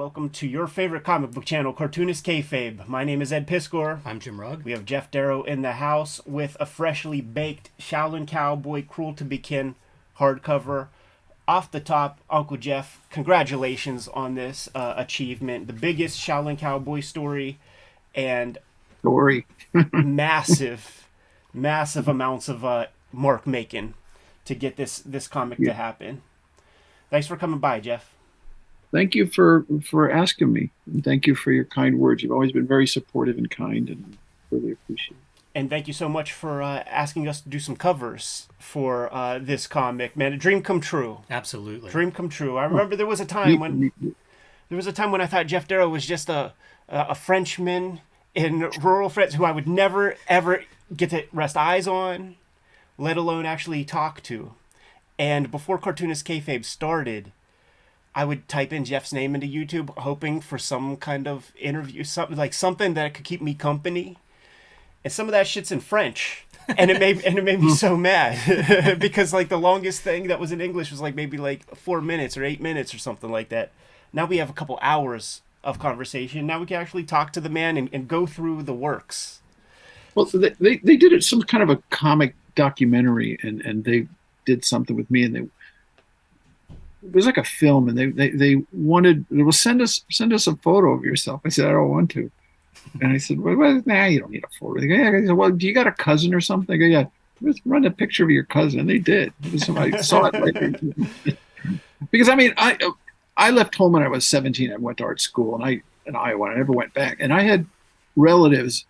welcome to your favorite comic book channel, Cartoonist Kayfabe. My name is Ed Piskor. I'm Jim Rugg. We have Geof Darrow in the house with a freshly baked Shaolin Cowboy Cruel to Be Kin hardcover. Off the top, Uncle Geof, congratulations on this uh, achievement. The biggest Shaolin Cowboy story and story. massive, massive amounts of uh, mark making to get this this comic Yeah. to happen. Thanks for coming by, Geof. Thank you for for asking me. And thank you for your kind words. You've always been very supportive and kind, and really appreciate. it. And thank you so much for uh, asking us to do some covers for uh, this comic. Man, a dream come true. Absolutely. Dream come true. I remember there was a time when Me- me- there was a time when I thought Geof Darrow was just a a, a Frenchman in rural France who I would never ever get to rest eyes on, let alone actually talk to. And before Cartoonist Kayfabe started, I would type in Geof's name into YouTube, hoping for some kind of interview, something like something that could keep me company. And some of that shit's in French, and it made and it made me hmm. so mad because like the longest thing that was in English was like maybe like four minutes or eight minutes or something like that. Now we have a couple hours of conversation. Now we can actually talk to the man and, and go through the works. Well, they, they they did it some kind of a comic documentary, and and they did something with me, and they it was like a film, and they they they wanted it was send us send us a photo of yourself. I said I don't want to, and I said well, well nah you don't need a photo. They go, yeah. I said, well do you got a cousin or something? I go yeah. Just run a picture of your cousin. And they did. Somebody saw it right because I mean I I left home when I was 17. I went to art school and I in Iowa. I never went back. And I had relatives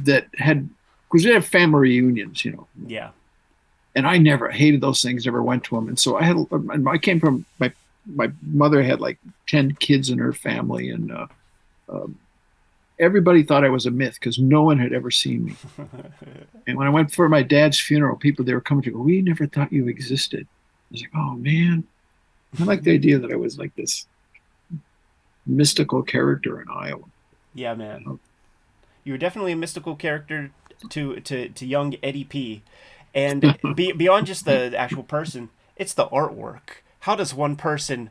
that had because we had family reunions, you know, Yeah. And I never hated those things. Never went to them, and so I had. I came from my my mother had like ten kids in her family, and uh, um, everybody thought I was a myth because no one had ever seen me. and when I went for my dad's funeral, people they were coming to go, "We never thought you existed." I was like, "Oh man." I like the idea that I was like this mystical character in Iowa. Yeah, man. You were definitely a mystical character to to, to young Eddie P. And be, beyond just the actual person, it's the artwork. How does one person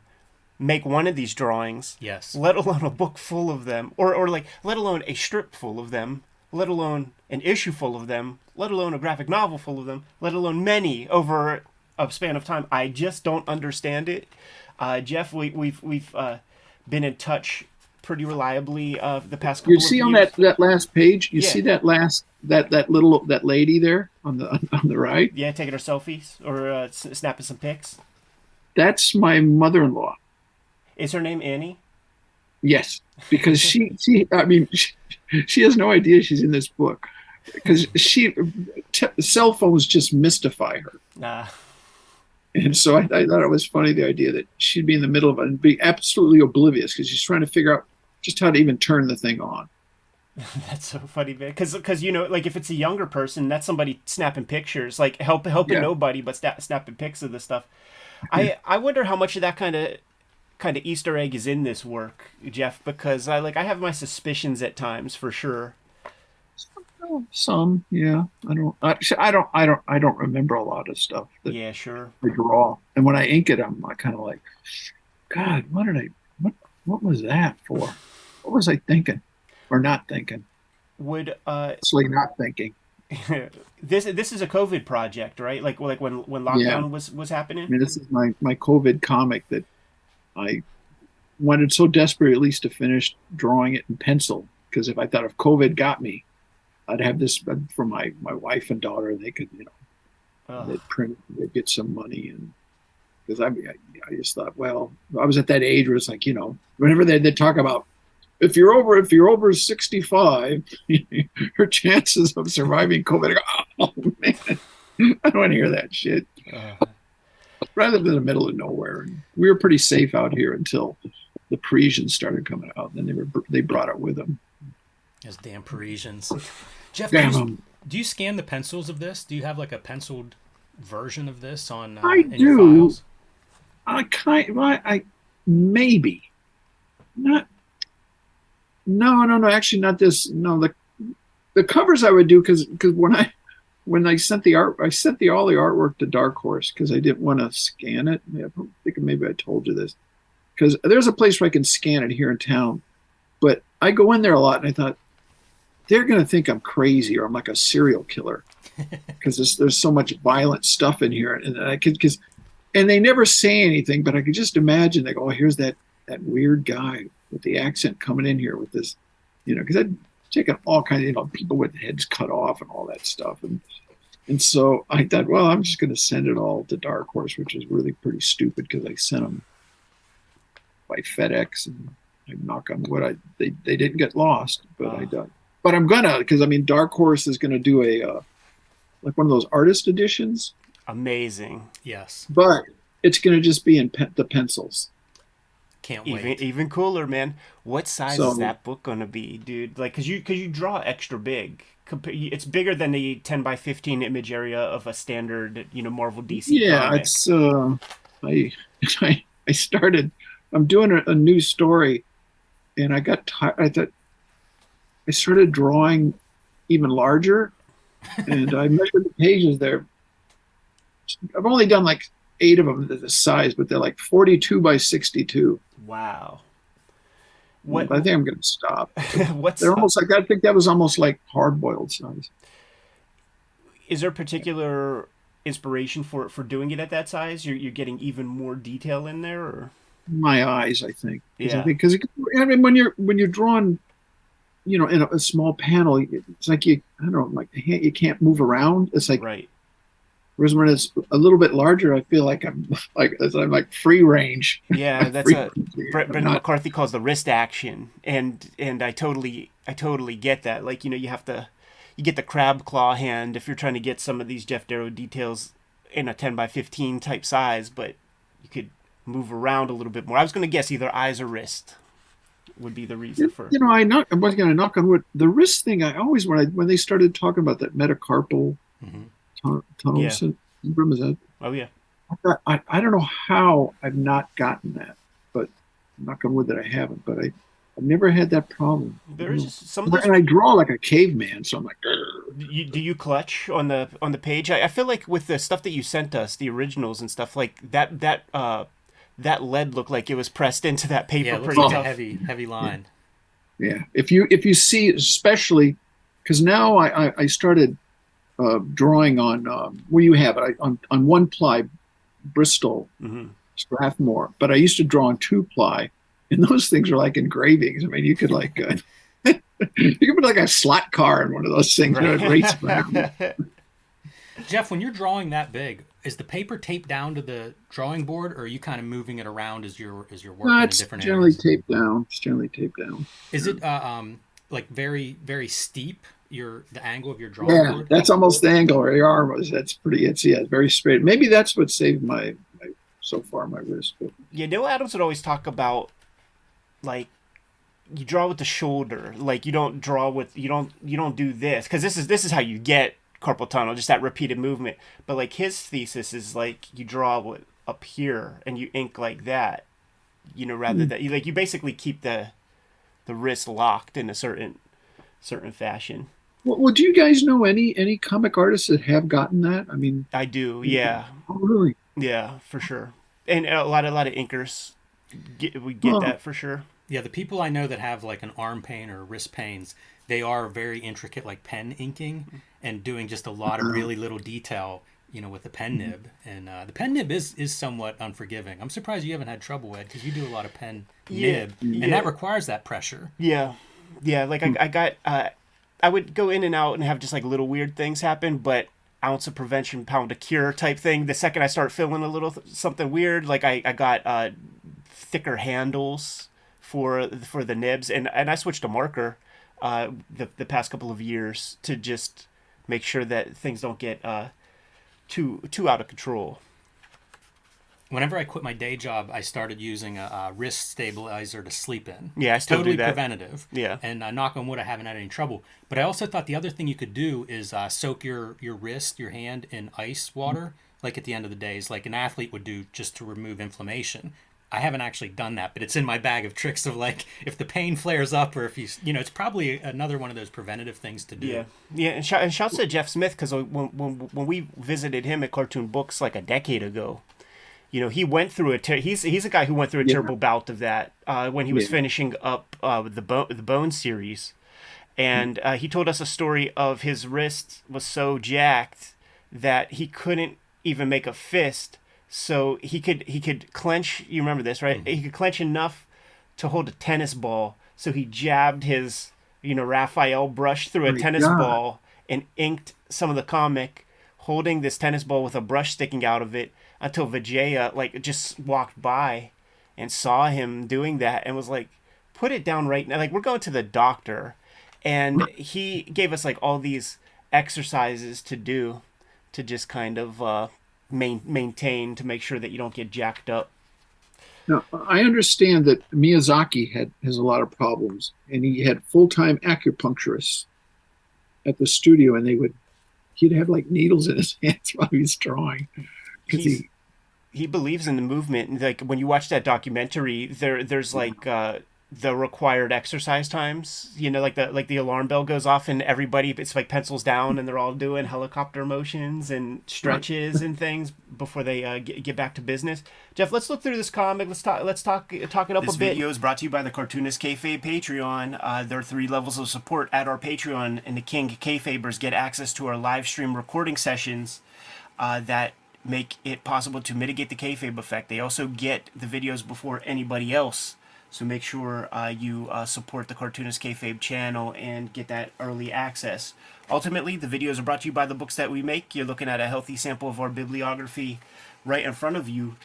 make one of these drawings, Yes. let alone a book full of them, or, or like, let alone a strip full of them, let alone an issue full of them, let alone a graphic novel full of them, let alone many over a span of time? I just don't understand it. Uh, Geof, we, we've we've uh, been in touch pretty reliably uh, the past couple You see on years. that that last page, you Yeah. see that last that that little that lady there on the on the right. Yeah, taking her selfies or uh, snapping some pics. That's my mother-in-law. Is her name Annie? Yes, because she she I mean she, she has no idea she's in this book because she t- cell phones just mystify her. Nah. And so I, I thought it was funny the idea that she'd be in the middle of it and be absolutely oblivious because she's trying to figure out just how to even turn the thing on. That's so funny, man. Because, because you know, like if it's a younger person, that's somebody snapping pictures, like help helping Yeah. nobody, but snapping pics of this stuff. I I wonder how much of that kind of kind of Easter egg is in this work, Geof. Because I like I have my suspicions at times for sure. Some, yeah. I don't. I, I don't. I don't. I don't remember a lot of stuff that Yeah, sure. I draw. And when I ink it, I'm kind of like, God, what did I? What? What was that for? What was I thinking, or not thinking? Would uh like not thinking. this this is a COVID project, right? Like like when when lockdown Yeah. was was happening. I mean, this is my my COVID comic that I wanted so desperately at least to finish drawing it in pencil because if I thought if COVID got me, I'd have this for my my wife and daughter. They could you know Ugh. they'd print they'd get some money and because I, I I just thought well I was at that age where it's like you know whenever they they talk about if you're over if you're over 65 your chances of surviving COVID go, oh man I don't want to hear that shit Uh, rather than the middle of nowhere. We were pretty safe out here until the Parisians started coming out. Then they were they brought it with them. Those damn Parisians. Geof, do Damn you, 'em. do you scan the pencils of this? Do you have like a penciled version of this on uh, I in your do. files? I kind I, I maybe not. No, no, no. Actually, not this. No, the the covers I would do because because when I when I sent the art I sent the all the artwork to Dark Horse because I didn't want to scan it. I think maybe I told you this because there's a place where I can scan it here in town, but I go in there a lot and I thought they're going to think I'm crazy or I'm like a serial killer because there's, there's so much violent stuff in here and I could because and they never say anything, but I could just imagine they go, oh, here's that that weird guy with the accent coming in here with this, you know, because I'd taken all kinds of you know people with heads cut off and all that stuff and. And so I thought, well, I'm just going to send it all to Dark Horse, which is really pretty stupid because I sent them by FedEx, and I knock on wood, I they, they didn't get lost, but I Wow. done. But I'm gonna because I mean, Dark Horse is going to do a uh, like one of those artist editions, Amazing. Yes. but it's going to just be in pe- the pencils. Can't Even wait. even cooler, man. What size So- is that book gonna be, dude? Like, cause you cause you draw extra big. It's bigger than the 10 by 15 image area of a standard, you know, Marvel DC. yeah, comic. it's uh, I I I started. I'm doing a, a new story, and I got tired. I thought I started drawing even larger, and I measured the pages there. I've only done like eight of them this size, but they're like 42 by 62. wow. What I think I'm going to stop. what's They're almost like I think that was almost like hard boiled size. is there a particular inspiration for for doing it at that size? You're you're getting even more detail in there, or my eyes, I think. Yeah. Because I mean, when you're when you're drawing, you know, in a, a small panel, it's like you I don't know, like you can't move around. It's like right? Whereas when it's a little bit larger, I feel like I'm like I'm like free range. Yeah, that's a Brendan McCarthy calls the wrist action, and and I totally I totally get that. Like you know, you have to you get the crab claw hand if you're trying to get some of these Geof Darrow details in a 10 by 15 type size, but you could move around a little bit more. I was going to guess either eyes or wrist would be the reason for. you know, I knock. I was going to knock on wood. The wrist thing, I always when I when they started talking about that metacarpal Mhm. Tun- tunnel Yeah. syndrome, is that Oh yeah, I, I, I don't know how I've not gotten that, but knock on wood that I haven't. But I, I've never had that problem. there is some of those and I draw like a caveman, so I'm like, Do you, do you clutch on the on the page? I, I feel like with the stuff that you sent us, the originals and stuff like that, that uh, that lead looked like it was pressed into that paper Yeah, it looks pretty like a tough. heavy, heavy line. yeah. If you if you see, especially because now I, I I started uh, drawing on um, where you have it I, on on one ply Bristol hmm Strathmore, but I used to draw on two ply, and those things are like engravings. I mean, you could like. Uh, you could put like a slot car in one of those things. You know, it races. Geof, when you're drawing that big, is the paper taped down to the drawing board, or are you kind of moving it around as you're as you're working No, in it's different generally areas? taped down. It's generally taped down. Is it uh, um like very very steep? Your the angle of your drawing Yeah, board. that's almost the angle where your arm was. That's pretty. It's yeah, very straight. Maybe that's what saved my, my so far my wrist. But Yeah, Neal Adams would always talk about like you draw with the shoulder, like you don't draw with you don't you don't do this because this is this is how you get carpal tunnel, just that repeated movement. But like his thesis is like you draw with up here and you ink like that, you know, rather hmm. that you like you basically keep the the wrist locked in a certain certain fashion. Well, well, do you guys know any any comic artists that have gotten that? I mean, I do, yeah, oh, really? yeah, for sure. And a lot a lot of inkers get we get Huh. that for sure. Yeah, the people I know that have like an arm pain or wrist pains, they are very intricate, like pen inking and doing just a lot of really little detail, you know, with the pen nib. And uh, the pen nib is is somewhat unforgiving. I'm surprised you haven't had trouble, Ed, because you do a lot of pen Yeah, nib, and that requires that pressure. Yeah, yeah. Like I, I got, uh, I would go in and out and have just like little weird things happen, but ounce of prevention, pound of cure type thing. The second I start feeling a little th- something weird, like I, I got uh, thicker handles for for the nibs, and and I switched to marker, uh, the the past couple of years to just make sure that things don't get uh, too too out of control. Whenever I quit my day job, I started using a, a wrist stabilizer to sleep in. Yeah, I still totally do that. preventative. Yeah. And uh, knock on wood, I haven't had any trouble. But I also thought the other thing you could do is uh, soak your your wrist, your hand in ice water, like at the end of the days, like an athlete would do, just to remove inflammation. I haven't actually done that, but it's in my bag of tricks of like if the pain flares up or if you, you know, it's probably another one of those preventative things to do. Yeah, yeah, and, shout, and shouts to Jeff Smith because when, when when we visited him at Cartoon Books like a decade ago, you know, he went through a ter- he's he's a guy who went through a Yeah. terrible bout of that uh, when he was Yeah. finishing up uh, the bone the Bone series, and uh, he told us a story of his wrist was so jacked that he couldn't even make a fist. So he could he could clench. You remember this, right? He could clench enough to hold a tennis ball. So he jabbed his you know Raphael brush through a tennis God. ball and inked some of the comic, holding this tennis ball with a brush sticking out of it until Vijaya like just walked by and saw him doing that and was like, "Put it down right now." Like we're going to the doctor, and he gave us like all these exercises to do to just kind of uh, main, maintain to make sure that you don't get jacked up. Now, I understand that Miyazaki had has a lot of problems, and he had full time acupuncturists at the studio, and they would he'd have like needles in his hands while he was drawing He's- he he believes in the movement like when you watch that documentary there there's like uh the required exercise times you know like the like the alarm bell goes off and everybody it's like pencils down and they're all doing helicopter motions and stretches and things before they uh, get, get back to business. Geof let's look through this comic. Let's talk let's talk talk it up This a bit. This video is brought to you by the Cartoonist Kayfabe Patreon. Uh, there are three levels of support at our Patreon, and the King Kayfabers get access to our live stream recording sessions uh, that make it possible to mitigate the kayfabe effect. They also get the videos before anybody else. So make sure uh, you uh, support the Cartoonist Kayfabe channel and get that early access. Ultimately, the videos are brought to you by the books that we make. You're looking at a healthy sample of our bibliography right in front of you.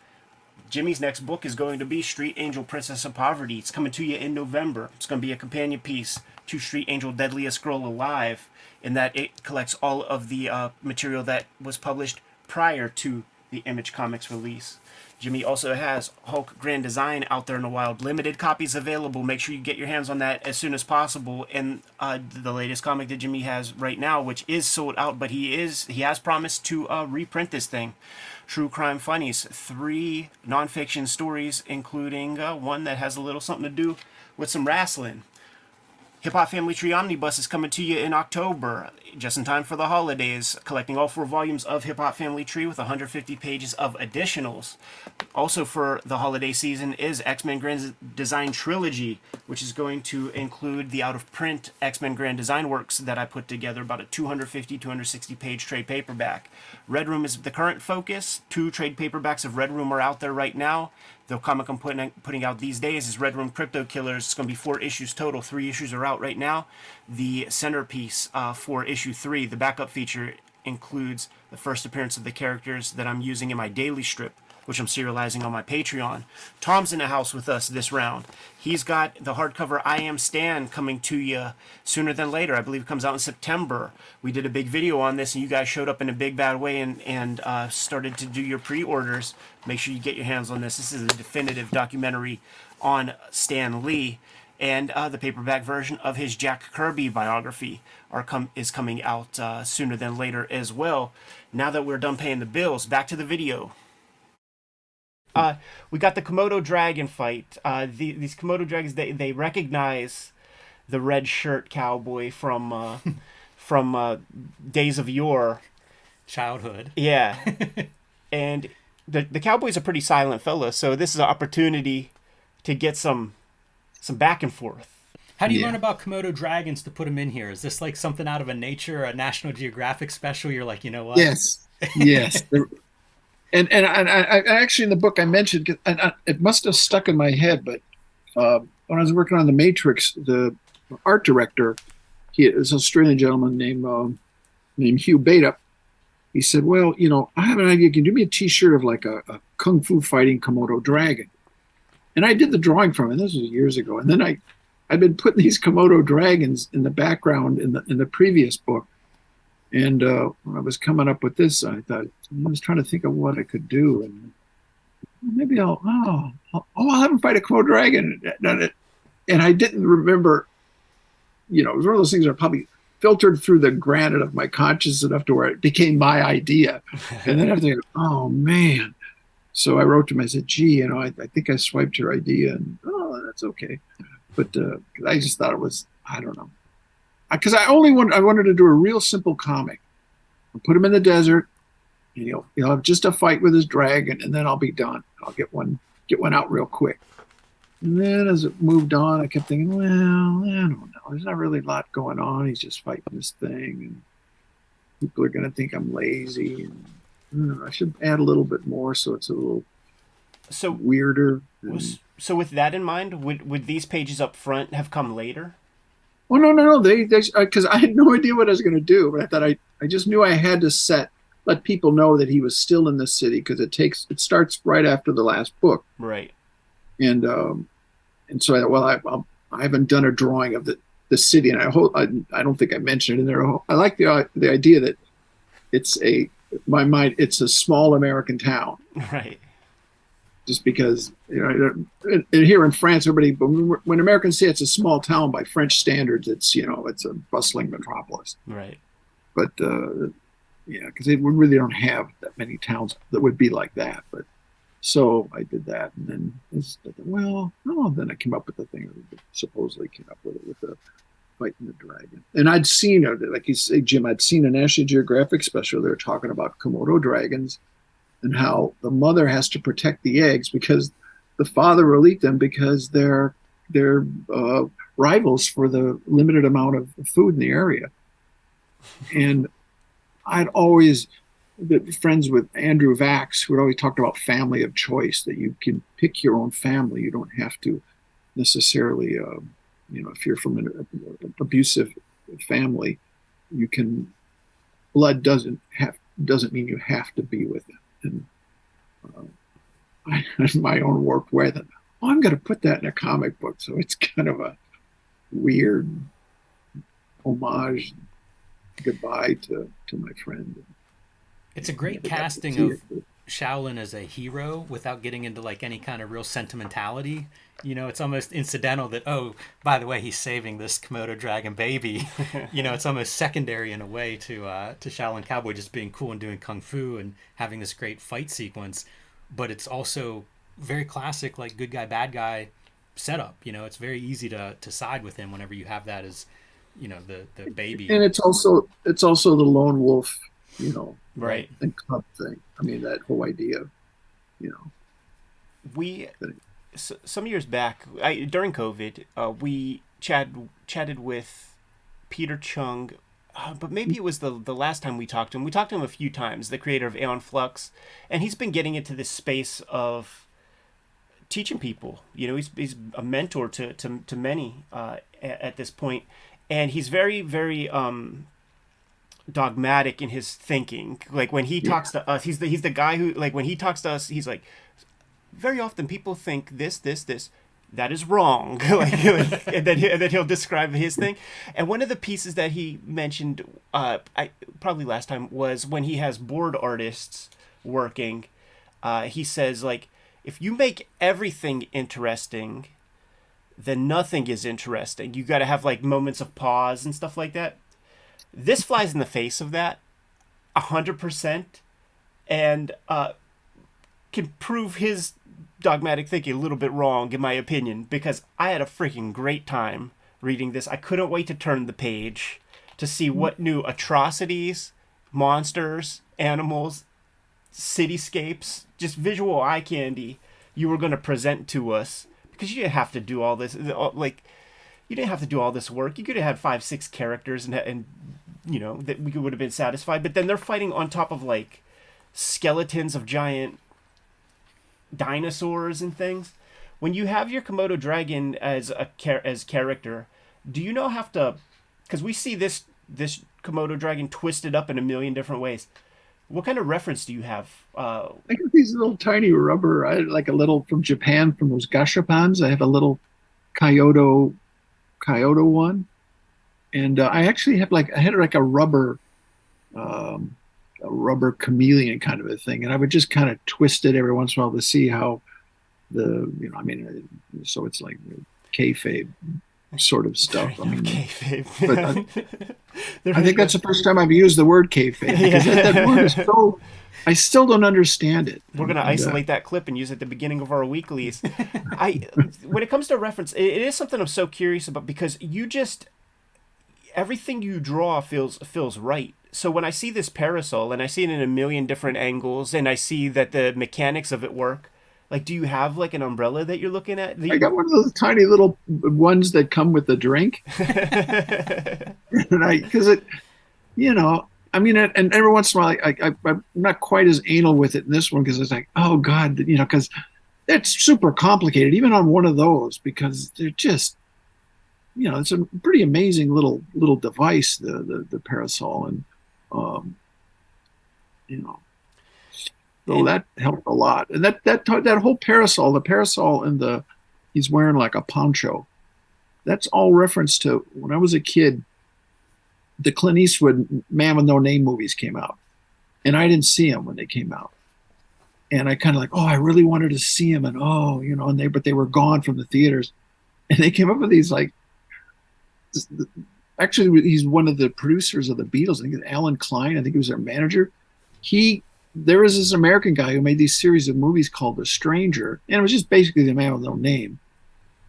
Jimmy's next book is going to be Street Angel Princess of Poverty. It's coming to you in November. It's going to be a companion piece to Street Angel Deadliest Girl Alive, in that it collects all of the uh, material that was published prior to the Image Comics release. Jimmy also has Hulk Grand Design out there in the wild. Limited copies available. Make sure you get your hands on that as soon as possible. And uh, the latest comic that Jimmy has right now, which is sold out, but he is he has promised to uh, reprint this thing. True Crime Funnies, three nonfiction stories, including uh, one that has a little something to do with some wrestling. Hip Hop Family Tree Omnibus is coming to you in October, just in time for the holidays, collecting all four volumes of Hip Hop Family Tree with 150 pages of additionals. Also for the holiday season is X-Men Grand Design Trilogy, which is going to include the out-of-print X-Men Grand Design works that I put together, about a 250, 260 page trade paperback. Red Room is the current focus. Two trade paperbacks of Red Room are out there right now. The comic I'm putting putting out these days is Red Room Crypto Killers. It's going to be four issues total. Three issues are out right now. The centerpiece uh, for issue three, the backup feature, includes the first appearance of the characters that I'm using in my daily strip, which I'm serializing on my Patreon. Tom's in the house with us this round. He's got the hardcover I Am Stan coming to you sooner than later. I believe it comes out in September. We did a big video on this, and you guys showed up in a big bad way and, and uh, started to do your pre orders. Make sure you get your hands on this. This is a definitive documentary on Stan Lee. And uh, the paperback version of his Jack Kirby biography are com- is coming out uh, sooner than later as well. Now that we're done paying the bills, back to the video. Uh, we got the Komodo dragon fight. Uh, the, these Komodo dragons, they, they recognize the red shirt cowboy from uh, from uh, days of yore. Childhood. Yeah, and the the cowboy's a pretty silent fella, so this is an opportunity to get some some back and forth. How do you Yeah. learn about Komodo dragons to put them in here? Is this like something out of a Nature, a National Geographic special? You're like, you know what? Yes, yes. There- and and I, I, actually in the book I mentioned and I, it must have stuck in my head, but uh, when I was working on the Matrix, the art director, he is an Australian gentleman named um, named Hugh Bateup. He said, "Well, you know, I have an idea. Can you do me a T-shirt of like a, a kung fu fighting Komodo dragon?" And I did the drawing from it. This was years ago. And then I, I'd been putting these Komodo dragons in the background in the in the previous book. And uh, when I was coming up with this, I thought I was trying to think of what I could do, and maybe I'll oh I'll, oh, I'll have him fight a Komodo dragon, and I didn't remember. You know, it was one of those things that probably filtered through the granite of my conscience enough to where it became my idea, and then I think, oh man. So I wrote to him. I said, "Gee, you know, I, I think I swiped your idea, and oh, that's okay." But uh, I just thought it was, I don't know, because I only want I wanted to do a real simple comic. Put him in the desert, And he'll he'll have just a fight with his dragon, and then I'll be done. I'll get one get one out real quick. And then as it moved on, I kept thinking, well, I don't know. There's not really a lot going on. He's just fighting this thing, and people are going to think I'm lazy. And I, I should add a little bit more so it's a little So weirder. And, so with that in mind, would would these pages up front have come later? Oh no, no, no! They because I had no idea what I was going to do, but I thought I I just knew I had to set let people know that he was still in the city because it takes it starts right after the last book. Right. and um, and so I, thought well I I'll, I haven't done a drawing of the the city, and I hope I, I don't think I mentioned it in there. I like the uh, the idea that it's a my mind it's a small American town, Right. Just because you know and here in France everybody but when, Americans say it's a small town by French standards, it's you know it's a bustling metropolis, Right. but uh, yeah, because we really don't have that many towns that would be like that, but. So I did that, and then it's, well, oh, then I came up with the thing that supposedly came up with it with the fighting the dragon. And I'd seen it, like you say, Jim, I'd seen a National Geographic special. They were talking about Komodo dragons and how the mother has to protect the eggs because the father will eat them because they're they're uh, rivals for the limited amount of food in the area. And I'd always been friends with Andrew Vachss, who had always talked about family of choice, that you can pick your own family. You don't have to necessarily, uh, you know, if you're from an abusive family, you can. Blood doesn't have doesn't mean you have to be with it. And uh, I, my own warped way that oh, I'm going to put that in a comic book, so it's kind of a weird homage goodbye to to my friend. It's a great I got to casting of Shaolin as a hero without getting into like any kind of real sentimentality. You know, it's almost incidental that oh, by the way, he's saving this Komodo dragon baby. you know, it's almost secondary in a way to uh, to Shaolin Cowboy just being cool and doing kung fu and having this great fight sequence. But it's also very classic, like good guy, bad guy setup. You know, it's very easy to to side with him whenever you have that as you know the the baby. and it's also it's also the lone wolf, you know, Right. and cub thing. I mean, that whole idea, you know. we s- some years back I, during COVID, uh, we chat chatted with Peter Chung, uh, but maybe it was the the last time we talked to him. We talked to him a few times, the creator of Aeon Flux, and he's been getting into this space of teaching people. You know, he's he's a mentor to to, to many uh, at, at this point, and he's very very um, dogmatic in his thinking. Like when he talks to us, he's the he's the guy who like when he talks to us, he's like very often people think this, this, this. That is wrong. like, and, then he, and then he'll describe his thing. And one of the pieces that he mentioned, uh, I probably last time was when he has board artists working. Uh, he says like, if you make everything interesting, then nothing is interesting. You got to have like moments of pause and stuff like that. This flies in the face of that, a hundred percent, and uh, can prove his dogmatic thinking a little bit wrong, in my opinion, because I had a freaking great time reading this. I couldn't wait to turn the page to see what new atrocities, monsters, animals, cityscapes, just visual eye candy you were going to present to us because you didn't have to do all this like you didn't have to do all this work you could have had five six characters and and you know that we would have been satisfied but then they're fighting on top of like skeletons of giant dinosaurs and things. When you have your komodo dragon as a as character do you know have to because we see this this komodo dragon twisted up in a million different ways. What kind of reference do you have uh, I got these little tiny rubber, I like a little from Japan from those gashapons. I have a little Kyoto, Kyoto one, and uh, I actually have like I had like a rubber, um, a rubber chameleon kind of a thing, and I would just kind of twist it every once in a while to see how the you know I mean, uh, so it's like kayfabe sort of stuff. I mean, kayfabe. but I, I think that's the first time I've used the word kayfabe because that, that word is so. I still don't understand it. We're gonna And, uh, isolate that clip and use it at the beginning of our weeklies. I, when it comes to reference, it, it is something I'm so curious about because you just everything you draw feels feels right. So when I see this parasol and I see it in a million different angles and I see that the mechanics of it work, like do you have like an umbrella that you're looking at? I got one of those tiny little ones that come with the drink. and I because it you know, I mean, and every once in a while, I, I, am not quite as anal with it in this one because it's like, oh God, you know, because it's super complicated, even on one of those, because they're just, you know, it's a pretty amazing little little device, the the, the parasol, and um, you know, so that helped a lot. And that that that whole parasol, the parasol and the he's wearing like a poncho. That's all reference to when I was a kid the Clint Eastwood Man with No Name movies came out, and I didn't see them when they came out. And I kind of like, oh, I really wanted to see them, and oh, you know, and they but they were gone from the theaters, and they came up with these like, actually, he's one of the producers of the Beatles. I think it's Allen Klein. I think he was their manager. He there was this American guy who made these series of movies called The Stranger, and it was just basically the man with no name,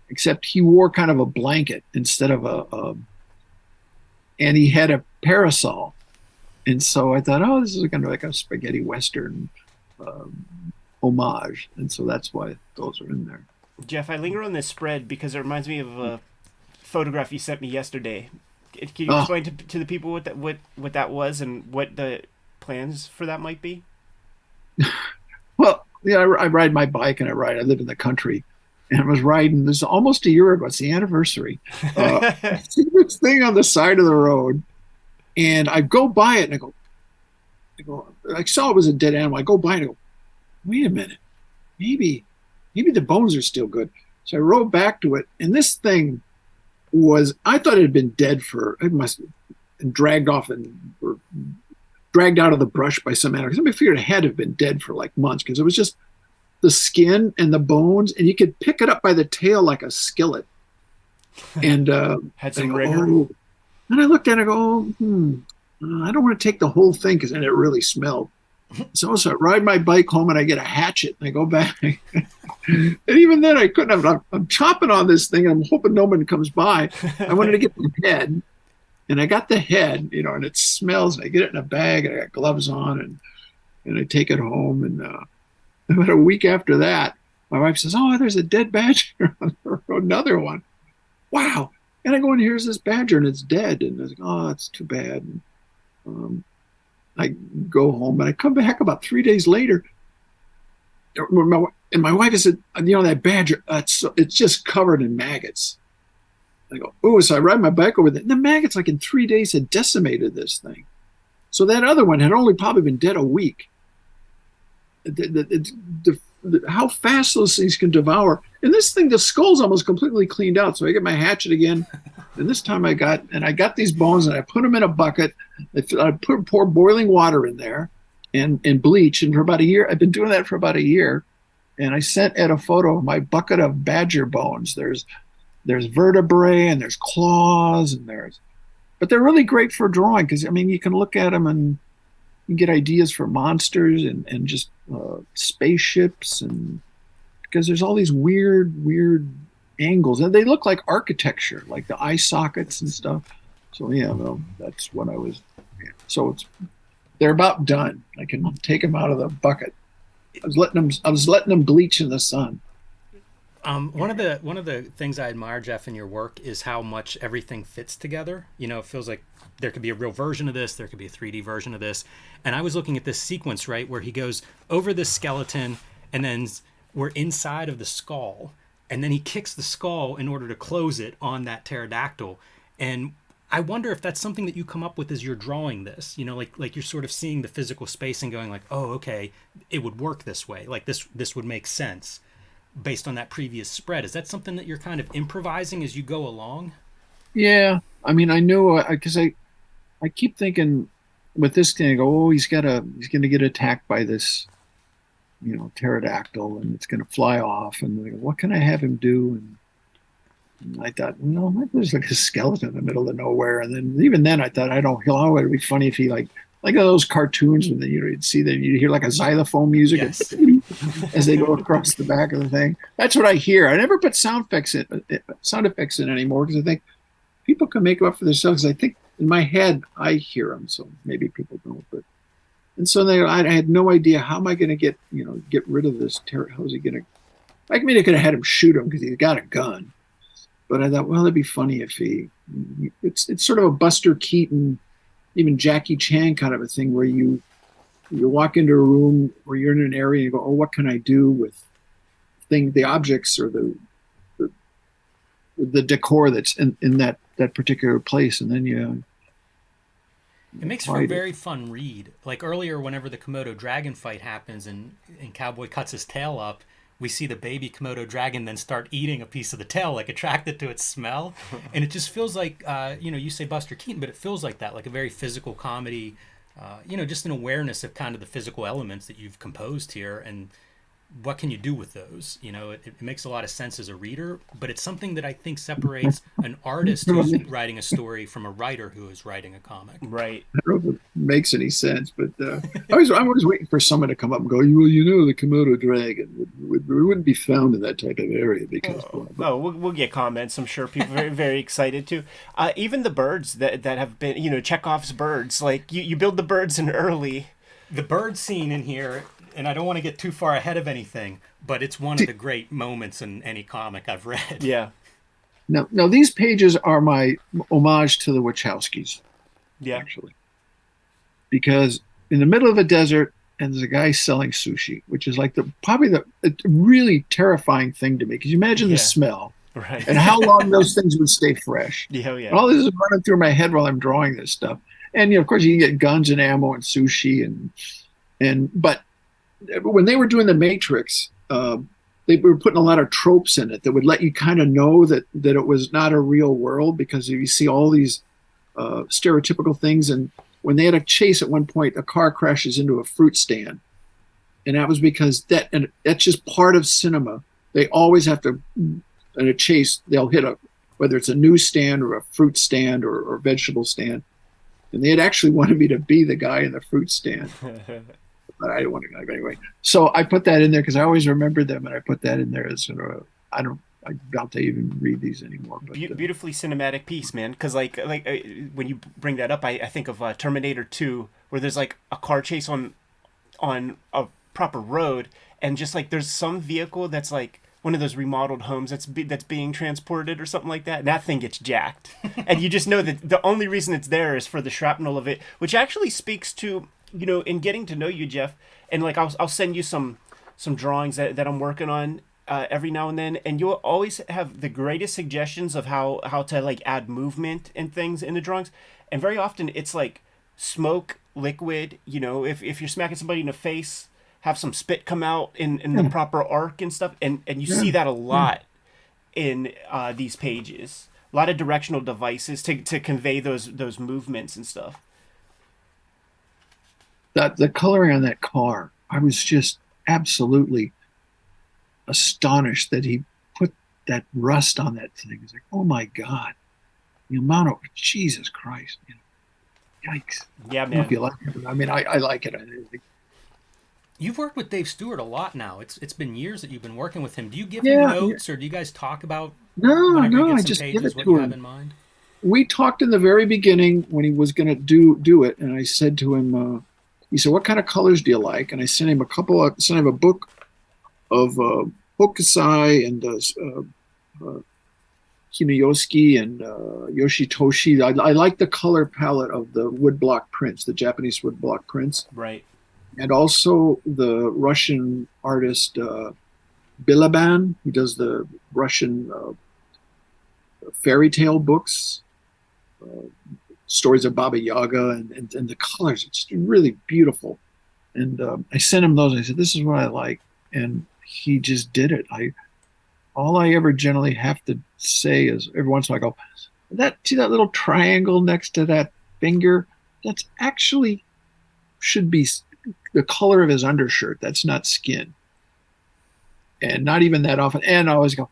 except he wore kind of a blanket instead of a, a and he had a parasol. And so I thought, oh, this is kind of like a spaghetti western um, homage, and so that's why those are in there. Geof, I linger on this spread because it reminds me of a photograph you sent me yesterday. Can you oh. explain to, to the people what that what what that was and what the plans for that might be? well, yeah, I, I, ride my bike and I ride. I live in the country, and I was riding this almost a year ago. It's the anniversary. Uh, this thing on the side of the road, and I go by it and I go, I go, I saw it was a dead animal. I go by and I go, wait a minute, maybe, maybe the bones are still good. So I rode back to it, and this thing was, I thought it had been dead for, it must have dragged off and or dragged out of the brush by some animal. I figured it had to have been dead for like months because it was just the skin and the bones, and you could pick it up by the tail like a skillet. And uh, had some rigor. Oh. And I looked at it and I go, oh, hmm, uh, I don't want to take the whole thing because then it really smelled. So, so I ride my bike home and I get a hatchet and I go back. and even then, I couldn't have. I'm, I'm, chopping on this thing. and I'm hoping no one comes by. I wanted to get the head, and I got the head, you know, and it smells. And I get it in a bag and I got gloves on and and I take it home and uh, about a week after that, my wife says, "Oh, there's a dead badger on another one." Wow! And I go and here's this badger, and it's dead. And I was like, "Oh, it's too bad." And, um, I go home, and I come back about three days later. And my wife said, "You know that badger? It's it's just covered in maggots." I go, "Oh!" So I ride my bike over there. And the maggots, like in three days, had decimated this thing. So that other one had only probably been dead a week the, the, the, how fast those things can devour. And this thing, the skull's almost completely cleaned out. So I get my hatchet again, and this time I got and I got these bones and I put them in a bucket. I put pour boiling water in there, and and bleach. And for about a year, I've been doing that for about a year. And I sent Ed a photo of my bucket of badger bones. There's there's vertebrae and there's claws and there's, but they're really great for drawing because I mean you can look at them and you get ideas for monsters and and just uh, spaceships and because there's all these weird weird angles and they look like architecture like the eye sockets and stuff so yeah well that's what i was yeah. so it's they're about done i can take them out of the bucket i was letting them i was letting them bleach in the sun um, one of the one of the things I admire, Geof, in your work is how much everything fits together. You know, it feels like there could be a real version of this, there could be a 3D version of this. And I was looking at this sequence, right, where he goes over this skeleton and then we're inside of the skull, and then he kicks the skull in order to close it on that pterodactyl. And I wonder if that's something that you come up with as you're drawing this. You know, like like you're sort of seeing the physical space and going like, oh, okay, it would work this way. Like this this would make sense based on that previous spread. Is that something that you're kind of improvising as you go along? Yeah, I mean, I know because uh, I, I keep thinking with this thing, I go, oh, he's got a, he's going to get attacked by this, you know, pterodactyl, and it's going to fly off, and go, what can I have him do? And, and I thought, no, there's like a skeleton in the middle of nowhere, and then even then, I thought, I don't, he'll, oh, it'd be funny if he like like those cartoons when you know you'd see that you hear like a xylophone music yes. as they go across the back of the thing. That's what I hear. I never put sound effects in uh, sound effects in anymore because I think people can make them up for themselves. I think in my head, I hear them, so maybe people don't. But and so they, I had no idea how am I going to get you know get rid of this terror. How's he going to? I mean, I could have had him shoot him because he's got a gun. But I thought, well, it'd be funny if he. It's it's sort of a Buster Keaton, even Jackie Chan kind of a thing where you you walk into a room where you're in an area and you go, oh, what can I do with thing the objects or the the, the decor that's in, in that that particular place, and then you. It makes for a very fun read. Like earlier, whenever the Komodo dragon fight happens and, and Cowboy cuts his tail up, we see the baby Komodo dragon then start eating a piece of the tail, like attracted to its smell. and it just feels like, uh, you know, you say Buster Keaton, but it feels like that, like a very physical comedy, uh, you know, just an awareness of kind of the physical elements that you've composed here. And what can you do with those? You know, it, it, makes a lot of sense as a reader, but it's something that I think separates an artist who's writing a story from a writer who is writing a comic. Right. I don't know if it makes any sense, but uh, I was, I'm always waiting for someone to come up and go, well, you know, the Komodo dragon would, would, wouldn't be found in that type of area because. Oh, oh we'll, we'll get comments. I'm sure people are very, very excited too. Uh, even the birds that, that have been, you know, Chekhov's birds, like you, you build the birds in early. The bird scene in here and I don't want to get too far ahead of anything, but it's one of the great moments in any comic I've read. Yeah. No, no, these pages are my homage to the Wachowskis. Yeah. Actually. Because in the middle of a desert, and there's a guy selling sushi, which is like the probably the really terrifying thing to me. Because you imagine yeah. the smell. Right. And how long those things would stay fresh. Yeah, oh, yeah. And all this is running through my head while I'm drawing this stuff. And you know, of course, you can get guns and ammo and sushi and and but when they were doing the Matrix, uh, they were putting a lot of tropes in it that would let you kind of know that that it was not a real world because you see all these uh, stereotypical things. And when they had a chase at one point, a car crashes into a fruit stand, and that was because that and that's just part of cinema. They always have to in a chase. They'll hit a whether it's a newsstand or a fruit stand or, or vegetable stand. And they had actually wanted me to be the guy in the fruit stand. but I don't want to go anyway. So I put that in there because I always remember them, and I put that in there as sort of I don't I doubt they even read these anymore. But, Be- uh, beautifully cinematic piece, man. Because like like uh, when you bring that up, I, I think of uh, Terminator Two, where there's like a car chase on on a proper road, and just like there's some vehicle that's like one of those remodeled homes that's be, that's being transported or something like that, and that thing gets jacked, and you just know that the only reason it's there is for the shrapnel of it, which actually speaks to you know, in getting to know you, Geof, and like I'll I'll send you some some drawings that, that I'm working on uh, every now and then, and you'll always have the greatest suggestions of how how to like add movement and things in the drawings, and very often it's like smoke, liquid. You know, if if you're smacking somebody in the face, have some spit come out in in the hmm. proper arc and stuff, and and you yeah. see that a hmm. lot in uh, these pages. A lot of directional devices to, to convey those those movements and stuff that the coloring on that car, I was just absolutely astonished that he put that rust on that thing. It's like, oh my god, the amount of Jesus Christ, you know, yikes. Yeah, man. I, if you like it. I mean, I, I like it. You've worked with Dave Stewart a lot now. It's it's been years that you've been working with him. Do you give yeah, him notes, yeah. or do you guys talk about? No, no, I just pages, give it to him. We talked in the very beginning when he was going to do do it, and I said to him, uh, he said, "What kind of colors do you like?" And I sent him a couple of sent him a book of uh, Hokusai and uh, uh, uh and uh, Yoshitoshi. I, I like the color palette of the woodblock prints, the Japanese woodblock prints, right, and also the Russian artist uh, Bilibin, who does the Russian uh, fairy tale books. Uh, stories of Baba Yaga and, and, and the colors. It's really beautiful. And um, I sent him those. I said, "This is what I like," and he just did it. I all I ever generally have to say is every once in a while I go, "That see that little triangle next to that finger? That's actually should be the color of his undershirt. That's not skin." And not even that often. And I always go,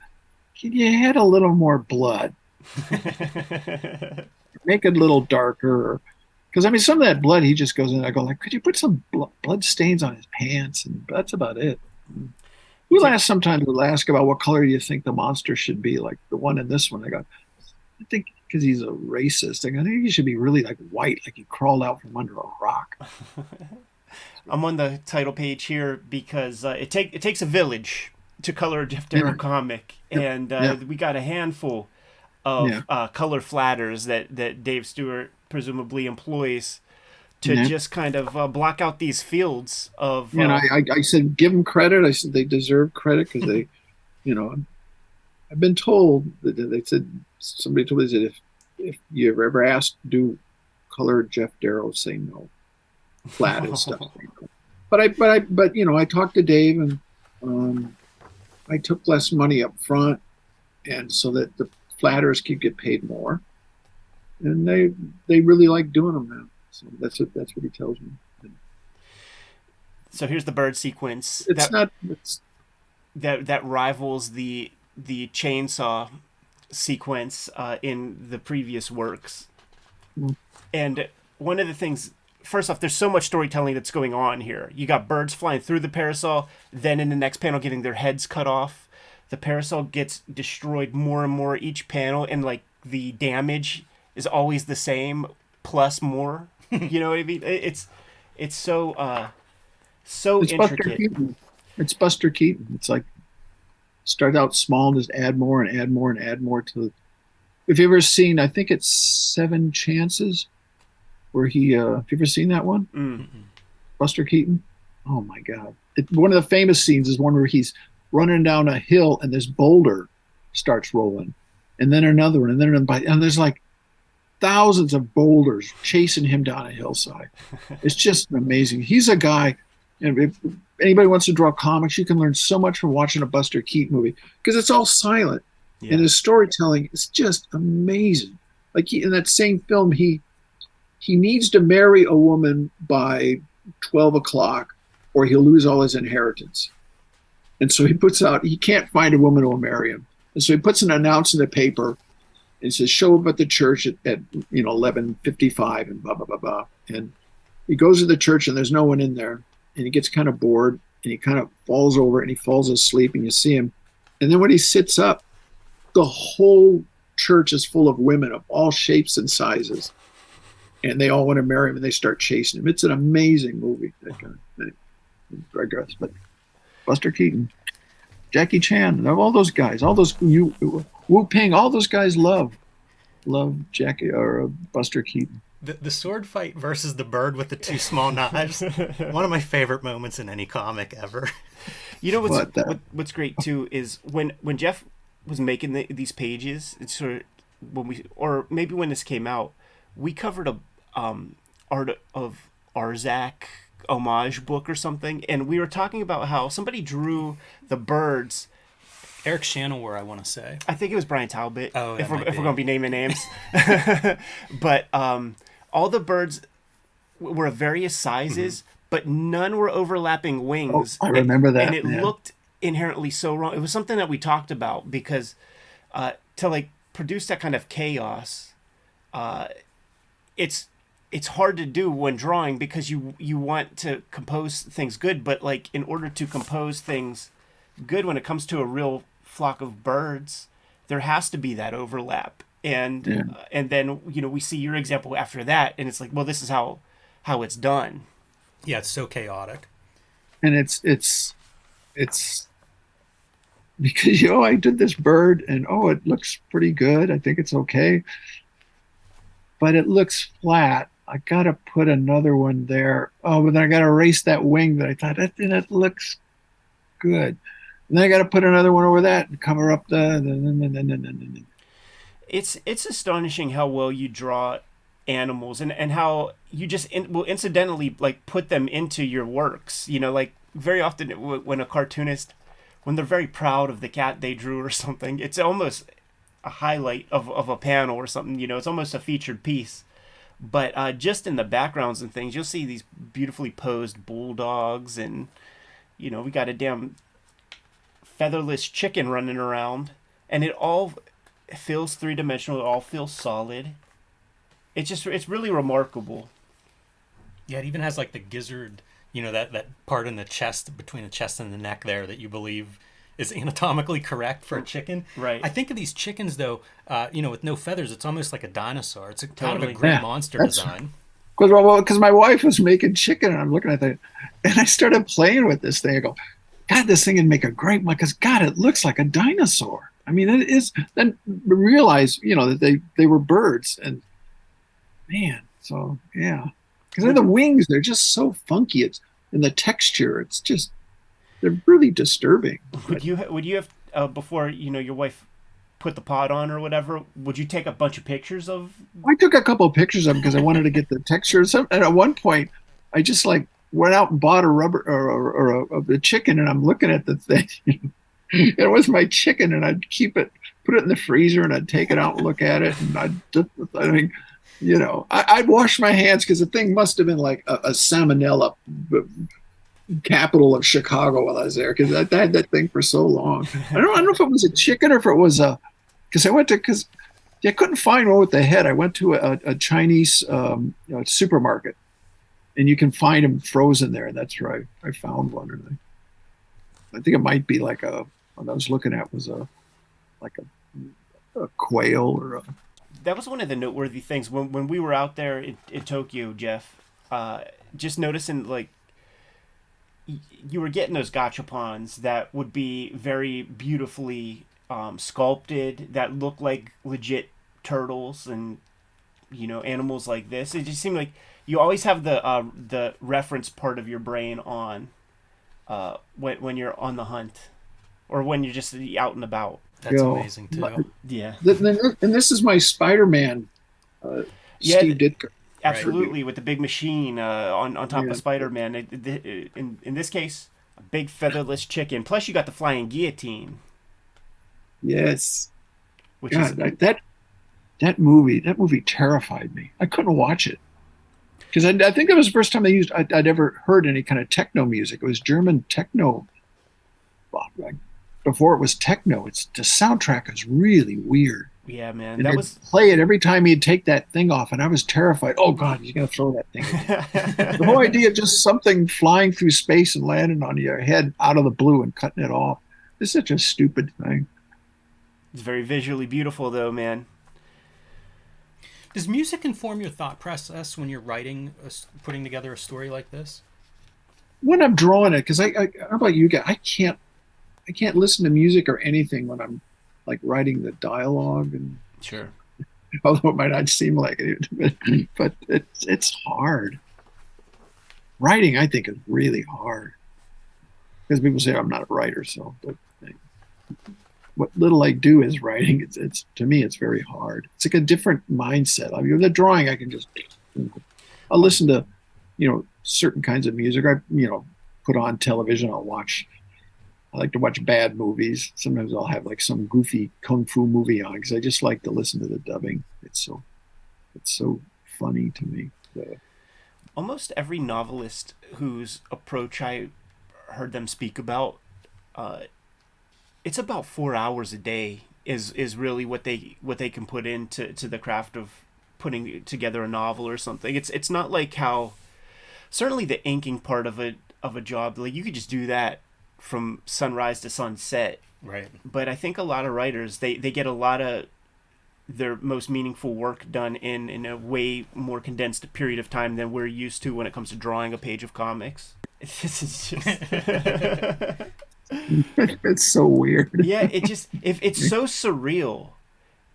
"Can you add a little more blood?" make it a little darker. Because I mean, some of that blood, he just goes in. I go like, could you put some blood stains on his pants? And that's about it. We'll ask sometimes. We'll ask about what color do you think the monster should be, like the one in this one. I go, I think because he's a racist. I think he should be really like white, like he crawled out from under a rock. I'm on the title page here because uh, it take it takes a village to color a Geof Darrow Yeah. comic, and uh, Yeah. we got a handful of Yeah. uh, color flatters that that Dave Stewart presumably employs to Yeah. just kind of uh, block out these fields of. And uh, I, I, I said, give them credit. I said they deserve credit because they, you know, I've been told that they said somebody told me that if if you ever asked to do color Geof Darrow, say no, flat and stuff. But I, but I, but you know, I talked to Dave and um, I took less money up front, and so that the flatters could get paid more, and they they really like doing them now. So that's what that's what he tells me. so here's the bird sequence It's that, not. It's that that rivals the the chainsaw sequence uh, in the previous works. Mm. And one of the things, first off, there's so much storytelling that's going on here. You got birds flying through the parasol, then in the next panel, getting their heads cut off. The parasol gets destroyed more and more each panel, and like the damage is always the same plus more. you know what I mean? It's it's so uh so it's Buster intricate. Keaton. It's Buster Keaton. It's like start out small and just add more and add more and add more to. If you ever seen, I think it's Seven Chances, where he. uh Have you ever seen that one? Mm-hmm. Buster Keaton. Oh my God! It, one of the famous scenes is one where he's running down a hill and this boulder starts rolling, and then another one, and then another, and there's like thousands of boulders chasing him down a hillside. It's just amazing. He's a guy, and if anybody wants to draw comics, you can learn so much from watching a Buster Keaton movie because it's all silent, Yeah. and his storytelling is just amazing. Like he, in that same film, he he needs to marry a woman by 12 o'clock or he'll lose all his inheritance. And so he puts out, he can't find a woman who will marry him. And so he puts an announce in the paper and says, show up at the church at, at you know, 1155 and blah, blah, blah, blah. And he goes to the church and there's no one in there. And he gets kind of bored and he kind of falls over and he falls asleep and you see him. And then when he sits up, the whole church is full of women of all shapes and sizes and they all want to marry him and they start chasing him. It's an amazing movie. That kind of thing. But Buster Keaton, Jackie Chan, all those guys, all those you Wu Ping, all those guys love love Jackie or uh, Buster Keaton. The, the sword fight versus the bird with the two small knives. One of my favorite moments in any comic ever. You know what's What the- what, what's great too is when when Geof was making the, these pages, it's sort of when we or maybe when this came out, we covered a um art of Arzak homage book or something, and we were talking about how somebody drew the birds. Eric Shanower, I want to say. I think it was Bryan Talbot. Oh, if we're if we're gonna be naming names, but um, all the birds were of various sizes, but none were overlapping wings. Oh, I remember that, and it yeah. looked inherently so wrong. It was something that we talked about because uh, to like produce that kind of chaos, uh, it's it's hard to do when drawing because you you want to compose things good, but like in order to compose things good when it comes to a real flock of birds, there has to be that overlap. And Yeah. uh, and then you know we see your example after that, and it's like, well, this is how how it's done. Yeah, it's so chaotic. and it's it's it's because you know I did this bird and oh it looks pretty good. I think it's okay, but it looks flat. I gotta put another one there. Oh, but then I gotta erase that wing that I thought that that looks good. And then I gotta put another one over that and cover up the. It's it's astonishing how well you draw animals and and how you just in, will incidentally like put them into your works. You know, like very often when a cartoonist when they're very proud of the cat they drew or something, it's almost a highlight of, of a panel or something. You know, it's almost a featured piece. But uh, just in the backgrounds and things, you'll see these beautifully posed bulldogs, and you know, we got a damn featherless chicken running around, and it all feels three dimensional. It all feels solid. It's just it's really remarkable. Yeah, it even has like the gizzard, you know, that, that part in the chest between the chest and the neck there that you believe is anatomically correct for a chicken. Right. I think of these chickens though, uh, you know, with no feathers, it's almost like a dinosaur. It's a kind of Totally. a great Yeah, monster design. Because well, because my wife was making chicken, and I'm looking at that, and I started playing with this thing. I go, God, this thing would make a great one. Because God, it looks like a dinosaur. I mean, it is. Then realize, you know, that they they were birds, and man, so yeah, because the wings, they're just so funky. It's and the texture, it's just they're really disturbing. Would you would you have uh, before you know your wife put the pot on or whatever? Would you take a bunch of pictures of? I took a couple of pictures of them because I wanted to get the texture. Some, and at one point, I just like went out and bought a rubber or, or, or a, a chicken, and I'm looking at the thing. it was my chicken, and I'd keep it, put it in the freezer, and I'd take it out and look at it, and I'd, I mean, you know, I, I'd wash my hands because the thing must have been like a, a salmonella b- capital of Chicago while I was there because I, I had that thing for so long. I don't, I don't know if it was a chicken or if it was a because I went to because I couldn't find one with the head. I went to a, a Chinese um, you know, supermarket, and you can find them frozen there. And that's where I, I found one. And I, I think it might be like a what I was looking at was a like a, a quail or a That was one of the noteworthy things when when we were out there in, in Tokyo, Geof. Uh, just noticing like you were getting those gachapons that would be very beautifully um, sculpted that look like legit turtles and you know animals like this. It just seemed like you always have the uh, the reference part of your brain on uh, when when you're on the hunt or when you're just out and about. That's Yo, amazing too. but- Yeah, Th- th- and this is my Spider-Man. Uh, Yeah, Steve Ditko. Absolutely with the big machine uh, on on top Yeah. of Spider-Man. It- it- In in this case, a big featherless chicken. Plus, you got the flying guillotine, Yes, which God, is that, that that movie that movie terrified me. I couldn't watch it because I, I think it was the first time I used I'd, I'd ever heard any kind of techno music. It was German techno. Before it was techno, it's the soundtrack is really weird. Yeah, man. And That they'd was play it every time he'd take that thing off, and I was terrified. Oh God, he's gonna throw that thing. the whole idea of just something flying through space and landing on your head out of the blue and cutting it off is such a stupid thing. it's very visually beautiful, though, man. Does music inform your thought process when you're writing, a s putting together a story like this? when I'm drawing it, because I, I, how about you guys? I can't, I can't listen to music or anything when I'm like writing the dialogue, and Sure. although it might not seem like it, but, but it's it's hard. Writing, I think, is really hard because people say I'm not a writer, so but what little I do is writing. It's it's to me, it's very hard. It's like a different mindset. I mean, the drawing, I can just, I'll listen to, you know, certain kinds of music. I, you know, put on television. I'll watch. I like to watch bad movies. Sometimes I'll have like some goofy kung fu movie on because I just like to listen to the dubbing. It's so, it's so funny to me. The- Almost every novelist whose approach I heard them speak about, uh, it's about four hours a day is is really what they what they can put into to the craft of putting together a novel or something. It's it's not like how certainly the inking part of a of a job like you could just do that from sunrise to sunset Right. but I think a lot of writers they, they get a lot of their most meaningful work done in in a way more condensed period of time than we're used to when it comes to drawing a page of comics. This is just it's so weird. yeah, it just if it's so surreal.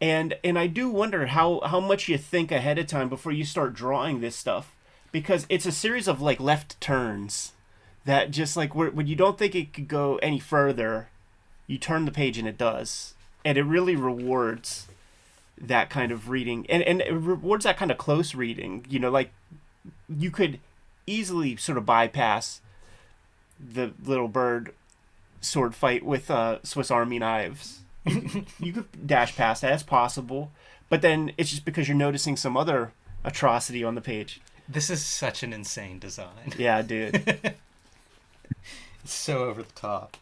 And and I do wonder how how much you think ahead of time before you start drawing this stuff because it's a series of like left turns that just like where, when you don't think it could go any further, you turn the page and it does. And it really rewards that kind of reading and and it rewards that kind of close reading, you know, like you could easily sort of bypass the little bird sword fight with uh, Swiss Army knives. you could dash past that. It's possible, but then it's just because you're noticing some other atrocity on the page. This is such an insane design. Yeah, dude. It's so over the top.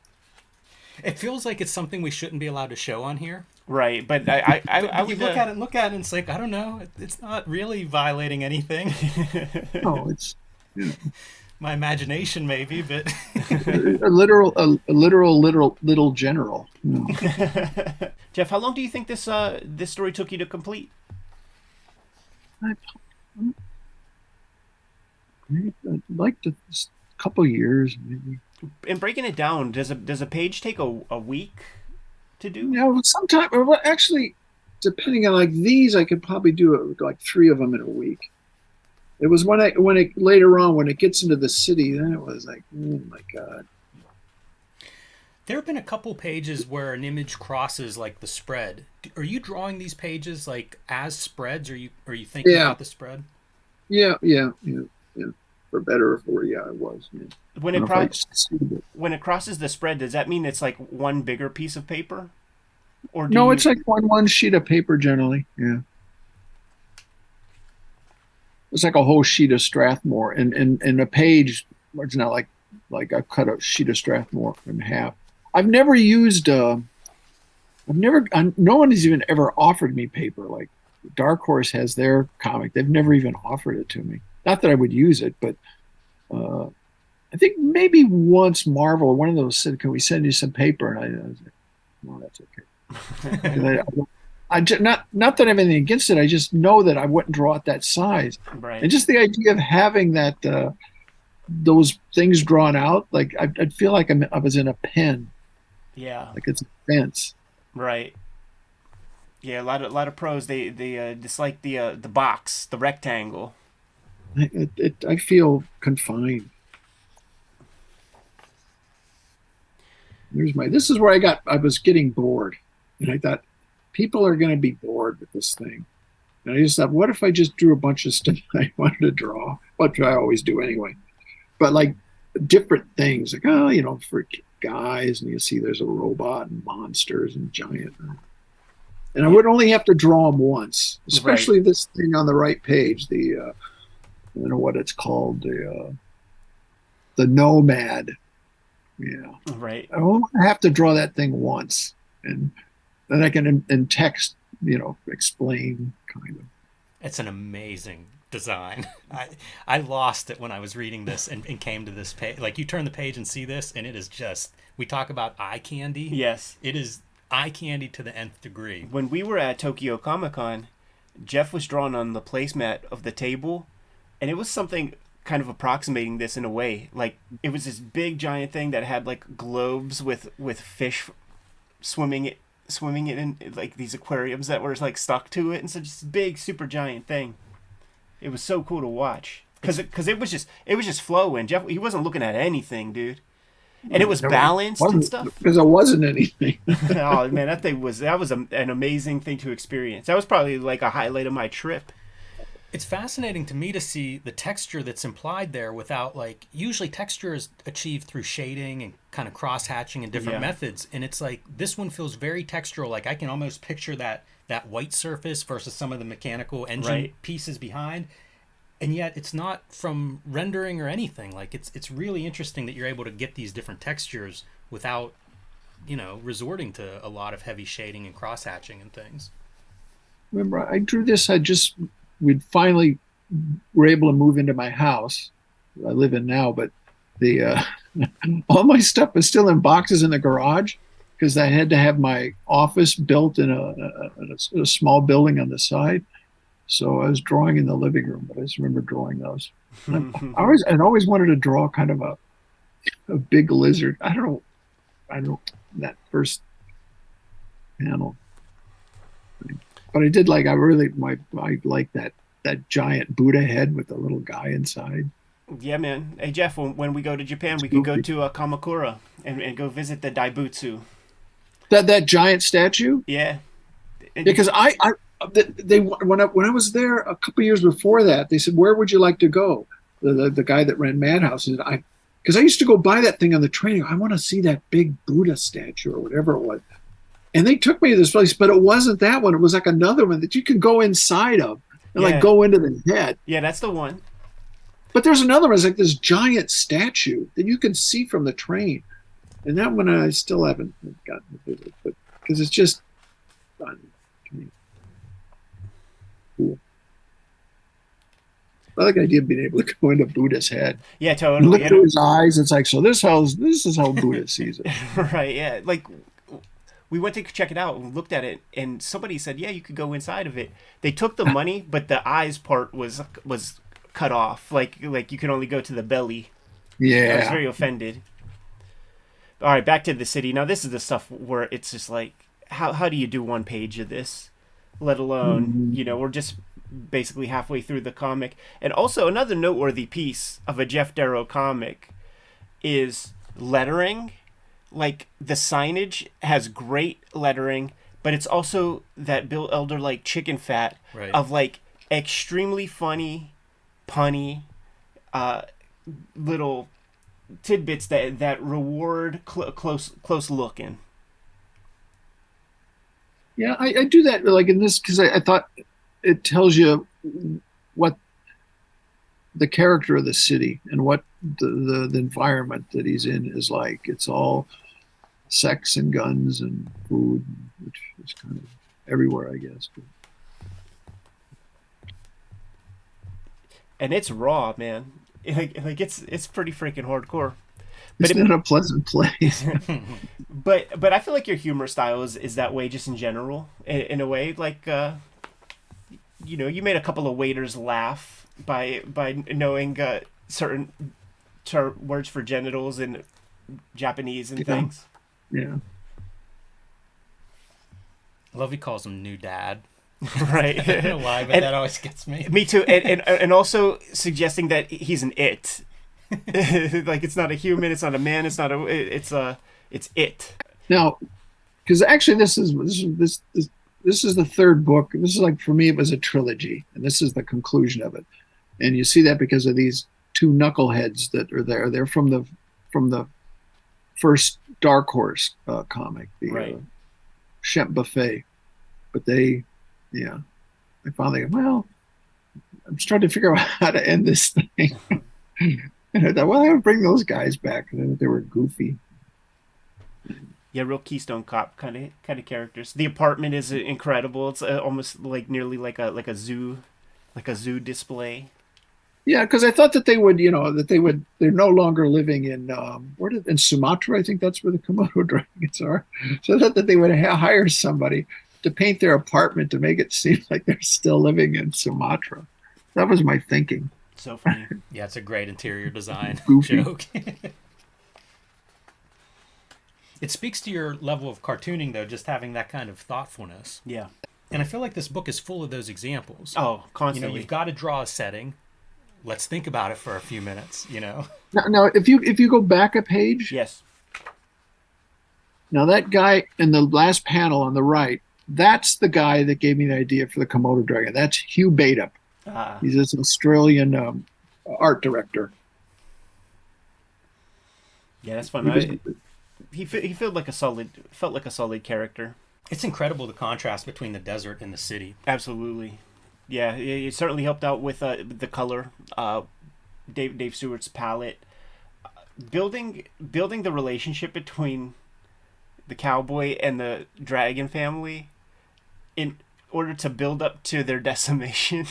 It feels like it's something we shouldn't be allowed to show on here. right, but I, I, I, I you would look uh, at it and look at it, and it's like I don't know. it- It's not really violating anything. No, it's my imagination, maybe, but a literal, a, a literal, literal, little general. you know. Geof, how long do you think this uh this story took you to complete? I, I'd like to, a couple years maybe. And breaking it down, does a does a page take a, a week to do? You know, sometimes, well, actually, depending on like these, I could probably do it like three of them in a week. It was when I when it later on when it gets into the city, then it was like, oh my god. there have been a couple pages where an image crosses like the spread. Are you drawing these pages like as spreads, or you are you thinking Yeah. about the spread? Yeah, yeah, yeah, yeah. For better or for yeah, it was. Yeah. When it don't know if I pro- succeeded. when it crosses the spread, does that mean it's like one bigger piece of paper? Or do No, you- it's like one one sheet of paper generally. Yeah. It's like a whole sheet of Strathmore, and and and a page. It's not like like I cut a sheet of Strathmore in half. I've never used. Uh, I've never. I, no one has even ever offered me paper. Like Dark Horse has their comic. They've never even offered it to me. Not that I would use it, but uh, I think maybe once Marvel, one of those said, "Can we send you some paper?" And I, I was like, "No, that's okay." I, I not not that I have anything against it. I just know that I wouldn't draw it that size, right? and just the idea of having that uh, those things drawn out, like I, I'd feel like I'm, I was in a pen, yeah, like it's a fence. right. Yeah, a lot of a lot of pros they they uh, dislike the uh, the box, the rectangle. I- It, it, I feel confined. Here's my. This is where I got. I was getting bored, and I thought people are going to be bored with this thing. And I just thought, what if I just drew a bunch of stuff I wanted to draw? What I always do anyway. But like different things, like oh, you know, for guys, and you see there's a robot and monsters and giant. And I would only have to draw them once, especially this thing on the right page. The uh, don't know what it's called. The uh, the nomad. Yeah. Right. I won't have to draw that thing once, and then I can in, in text, you know, explain kind of. It's an amazing design. I I lost it when I was reading this and, and came to this page. Like you turn the page and see this, and it is just we talk about eye candy. Yes. It is eye candy to the nth degree. When we were at Tokyo Comic Con, Geof was drawn on the placemat of the table, and it was something kind of approximating this in a way. Like it was this big giant thing that had like globes with with fish swimming it swimming it in like these aquariums that were like stuck to it and such this big super giant thing. It was so cool to watch because it, cause it was just it was just flowing. Geof he wasn't looking at anything, dude. And it was There balanced and stuff. because it wasn't anything. oh man, that thing was that was a, an amazing thing to experience. That was probably like a highlight of my trip. It's fascinating to me to see the texture that's implied there without like usually texture is achieved through shading and kind of cross hatching and different Yeah. methods and it's like this one feels very textural like I can almost picture that that white surface versus some of the mechanical engine Right. pieces behind and yet it's not from rendering or anything like it's it's really interesting that you're able to get these different textures without you know resorting to a lot of heavy shading and cross hatching and things Remember, I drew this. I just we'd finally were able to move into my house I live in now, but the uh, all my stuff is still in boxes in the garage because I had to have my office built in a, a, a, a small building on the side. So I was drawing in the living room, but I just remember drawing those. I always I'd always wanted to draw kind of a a big lizard. I don't know. I don't that first panel. But I did like I really my I like that that giant Buddha head with the little guy inside. Yeah, man. Hey Geof, when, when we go to Japan, we can go to uh, Kamakura and, and go visit the Daibutsu. That that giant statue? Yeah. And- Because I I they, when I when I was there a couple years before that, they said, "Where would you like to go?" The the, the guy that ran Madhouse said, "I." Because I used to go buy that thing on the train. I want to see that big Buddha statue or whatever it was. And they took me to this place, but it wasn't that one. It was like another one that you could go inside of and Yeah. like go into the head. yeah, that's the one. But there's another one. It's like this giant statue that you can see from the train, and that one I still haven't gotten to visit, but because it's just fun to me. Cool. I like the idea of being able to go into Buddha's head. Yeah, totally. look through his eyes. It's like, so this how this is how Buddha sees it. right yeah like we went to check it out and looked at it and somebody said yeah you could go inside of it. They took the money but the eyes part was was cut off. Like like you can only go to the belly. Yeah. i was very offended. All right back to the city. Now this is the stuff where it's just like how, how do you do one page of this? Let alone mm-hmm. you know we're just basically halfway through the comic. And also another noteworthy piece of a geof darrow comic is lettering like the signage has great lettering but it's also that bill elder like chicken fat Right. of like extremely funny punny uh little tidbits that that reward cl- close close looking Yeah, I, I do that like in this because I, I thought it tells you what the character of the city and what the, the, the environment that he's in is like. It's all sex and guns and food, which is kind of everywhere, I guess. And it's raw man like, like it's it's pretty freaking hardcore But it's it- not a pleasant place. but but I feel like your humor style is, is that way just in general in, in a way like uh, you know you made a couple of waiters laugh by by knowing uh, certain ter- words for genitals in Japanese and Yeah. things yeah. I love he calls him new dad. right I don't know why, but And- that always gets me. me too and, and and also suggesting that he's an it like it's not a human it's not a man it's not a it's a it's it Now, because actually, this is this is this, this this is the third book. This is like for me, it was a trilogy, and this is the conclusion of it. And you see that because of these two knuckleheads that are there. They're from the from the first Dark Horse uh, comic, the Right. uh, Shemp Buffet. But they, yeah, I finally, well, I'm trying to figure out how to end this thing. and I thought, well, I would bring those guys back. And then they were goofy. Yeah, real Keystone Cop kind of kind of characters. The apartment is incredible. It's uh, almost like nearly like a like a zoo, like a zoo display. Yeah, because I thought that they would, you know, that they would. They're no longer living in um, where did in Sumatra. I think that's where the Komodo dragons are. So I thought that they would ha- hire somebody to paint their apartment to make it seem like they're still living in Sumatra. That was my thinking. So funny. Yeah, it's a great interior design joke. it speaks to your level of cartooning, though, just having that kind of thoughtfulness. yeah. And I feel like this book is full of those examples. Oh, you know, constantly. you've got to draw a setting. Let's think about it for a few minutes. You know, Now, now if you if you go back a page, yes. now that guy in the last panel on the right, that's the guy that gave me the idea for the Komodo dragon. That's Hugh Bateup. Uh, He's this Australian um, art director. yeah, that's fun. He was- I- he he felt like a solid felt like a solid character. it's incredible the contrast between the desert and the city. Absolutely. Yeah, it, it certainly helped out with uh, the color. Uh, Dave Dave Stewart's palette, Uh, building building the relationship between the cowboy and the dragon family, in order to build up to their decimation,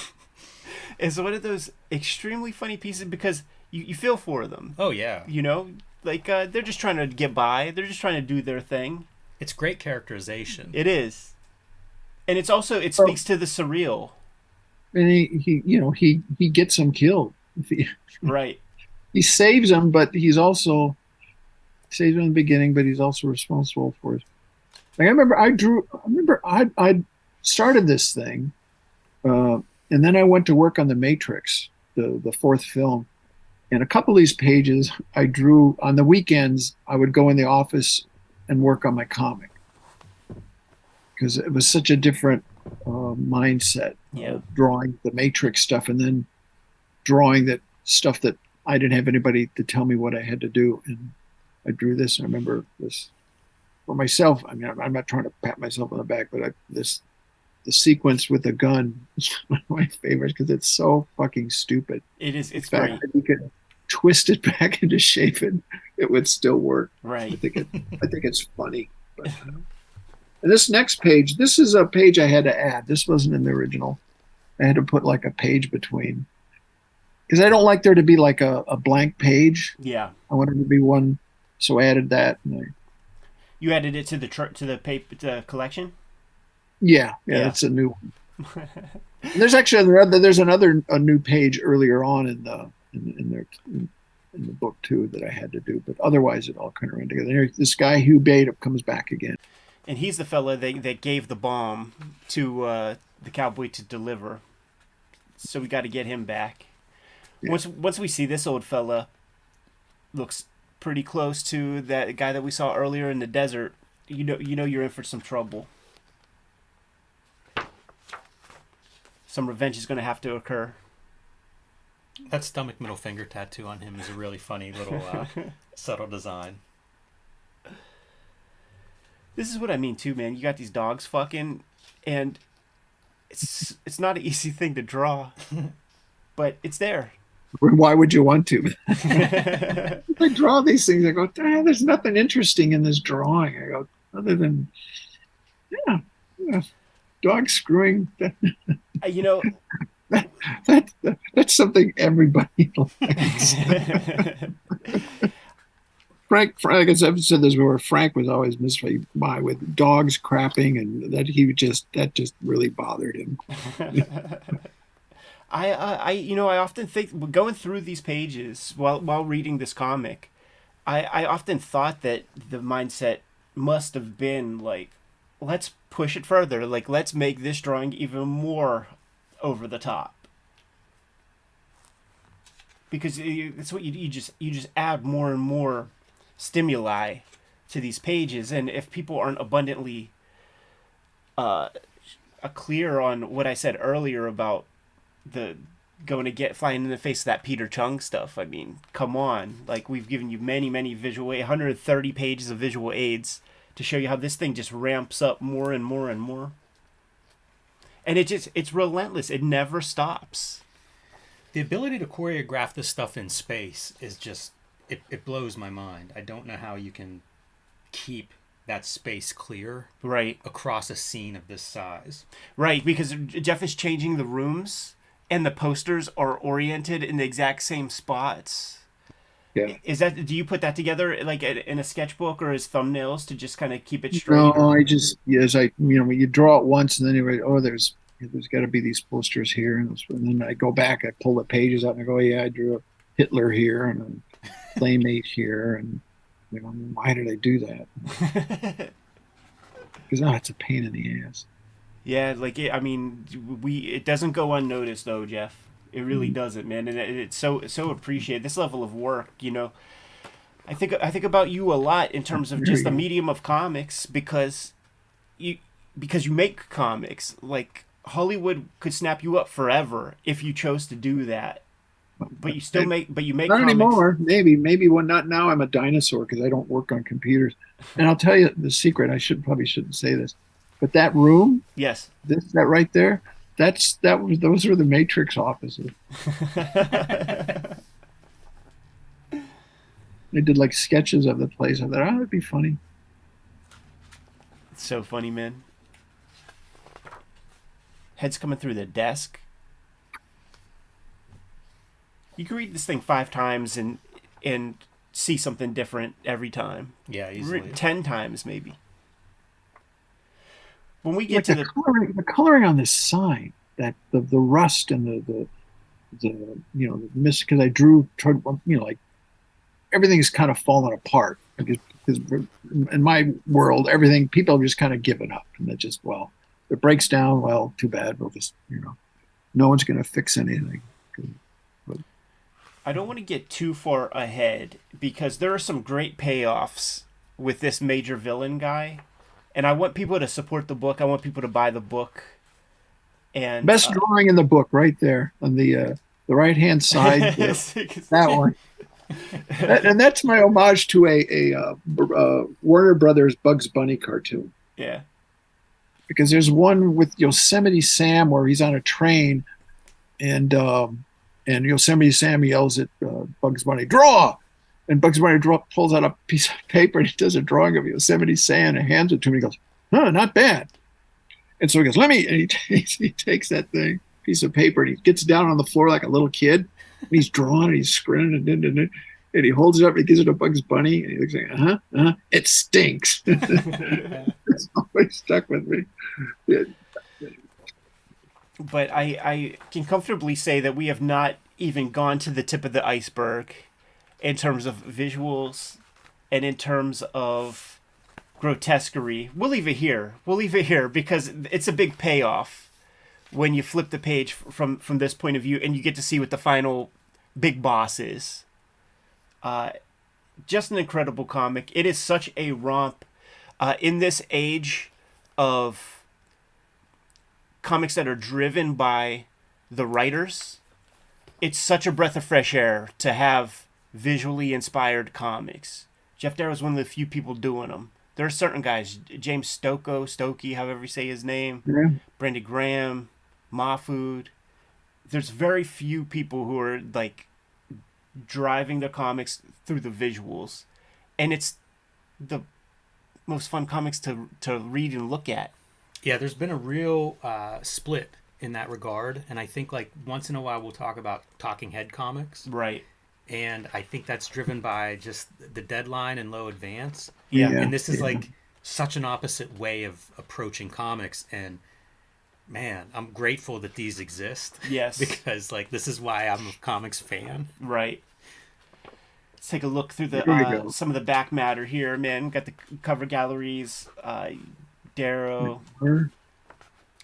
is one of those extremely funny pieces because you, you feel for them. Oh yeah, You know, like uh, they're just trying to get by. They're just trying to do their thing. it's great characterization. It is, and it's also it Oh. speaks to the surreal. And he, he you know he he gets him killed Right. he saves him but he's also saves him in the beginning but he's also responsible for it. like i remember i drew i remember i i started this thing uh, and then i went to work on the matrix the the fourth film and a couple of these pages i drew on the weekends i would go in the office and work on my comic because it was such a different uh, mindset Yeah. uh, drawing the matrix stuff and then drawing that stuff that I didn't have anybody to tell me what I had to do. And I drew this. I remember this for myself. I mean, I'm, I'm not trying to pat myself on the back, but I, this the sequence with the gun is one of my favorites because it's so fucking stupid. It is. It's The fact great. that you could twist it back into shape and it would still work. I Right. think it. I think it's funny. But, uh, and this next page, this is a page I had to add. This wasn't in the original. I had to put like a page between. because I don't like there to be like a, a blank page. Yeah. I wanted to be one, so I added that. And I, You added it to the tr- to the paper to the collection. yeah, yeah, Yeah. that's a new one. There's actually another, there's another a new page earlier on in the in, in their in, in the book too that I had to do, but otherwise it all kind of ran together. Here, This guy Hugh Bate comes back again. And he's the fella that, that gave the bomb to uh, the cowboy to deliver. So we got to get him back. Yeah. Once once we see this old fella, looks pretty close to that guy that we saw earlier in the desert. You know you know you're in for some trouble. Some revenge is going to have to occur. That stomach middle finger tattoo on him is a really funny little uh, subtle design. This is what I mean too, man. You got these dogs fucking, and it's it's not an easy thing to draw, but it's there. Why would you want to? I draw these things. I go, ah, there's nothing interesting in this drawing. I go, other than, yeah, yeah dog screwing. Uh, you know, that, that that's something everybody likes. Frank, Frank, as I've said this before, Frank was always mystified by with dogs crapping, and that he just that just really bothered him. I, I, I, you know, I often think going through these pages while while reading this comic, I, I often thought that the mindset must have been like, let's push it further. Like, let's make this drawing even more over the top. Because that's what you, you just you just add more and more stimuli to these pages, and if people aren't abundantly uh, clear on what I said earlier about the going to get flying in the face of that Peter Chung stuff. I mean, come on. Like we've given you many, many visual 130 pages of visual aids to show you how this thing just ramps up more and more and more. And it just it's relentless. It never stops. The ability to choreograph this stuff in space is just it, it blows my mind. I don't know how you can keep that space clear Right. across a scene of this size. Right, because Geof is changing the rooms and the posters are oriented in the exact same spots. Yeah. Is that do you put that together like in a sketchbook or as thumbnails to just kind of keep it straight? No, I just yes, I you know when you draw it once and then you write, oh there's there's got to be these posters here and, and then I go back I pull the pages out and I go oh, yeah I drew a Hitler here and a playmate here and you know why did I do that? Because oh, it's a pain in the ass. Yeah, like it, I mean, we it doesn't go unnoticed though, Geof. It really mm-hmm. doesn't, man, and it, it's so so appreciated. This level of work, you know, I think I think about you a lot in terms of just the medium of comics because you because you make comics. Like Hollywood could snap you up forever if you chose to do that, but you still make but you make Not comics. anymore. Maybe maybe when not now I'm a dinosaur because I don't work on computers. And I'll tell you the secret. I should probably shouldn't say this, but that room, Yes. this that right there, that's that was those were the Matrix offices. They did like sketches of the place. I thought, oh, that'd be funny. It's so funny, man. Heads coming through the desk. You can read this thing five times and and see something different every time. Yeah, Re- easily. Ten times maybe. When we Like get to the, the coloring, the coloring on this sign, that the, the rust and the the, the you know the mist because I drew tried, you know like everything's kind of fallen apart because because in my world everything people have just kind of given up and it just well it breaks down well too bad we'll just you know no one's going to fix anything I don't want to get too far ahead because there are some great payoffs with this major villain guy, and I want people to support the book. I want people to buy the book. And best uh, drawing in the book right there on the uh, the right hand side that one That- and that's my homage to a a uh, uh, Warner Brothers Bugs Bunny cartoon Yeah. because there's one with Yosemite Sam where he's on a train, and um, and Yosemite Sam yells at uh, Bugs Bunny, "Draw!" And Bugs Bunny draw, pulls out a piece of paper and he does a drawing of Yosemite Sam and hands it to him. He goes, "Huh, not bad." And so he goes, "Let me." And he takes he takes that thing piece of paper and he gets down on the floor like a little kid And he's drawing and he's scribbling and, and, and, and he holds it up and he gives it to Bugs Bunny and he looks like, uh huh, uh huh, it stinks. it's always stuck with me. But I, I can comfortably say that we have not even gone to the tip of the iceberg in terms of visuals and in terms of grotesquerie. We'll leave it here. We'll leave it here because it's a big payoff when you flip the page from from this point of view and you get to see what the final big boss is. Uh, just an incredible comic. It is such a romp uh, in this age of comics that are driven by the writers. It's such a breath of fresh air to have visually inspired comics. Geof Darrow is one of the few people doing them. There are certain guys, James Stocco, Stokey, however you say his name, Yeah. Brandon Graham, Mahfood. There's very few people who are like driving the comics through the visuals, and it's the most fun comics to to read and look at. Yeah, there's been a real uh, split in that regard, and I think like once in a while we'll talk about talking head comics, Right. and I think that's driven by just the deadline and low advance. Yeah. Yeah. and this is yeah. like such an opposite way of approaching comics and man i'm grateful that these exist Yes. because like this is why i'm a comics fan Right. Let's take a look through the uh, some of the back matter here, man. Got the cover galleries, uh, Darrow.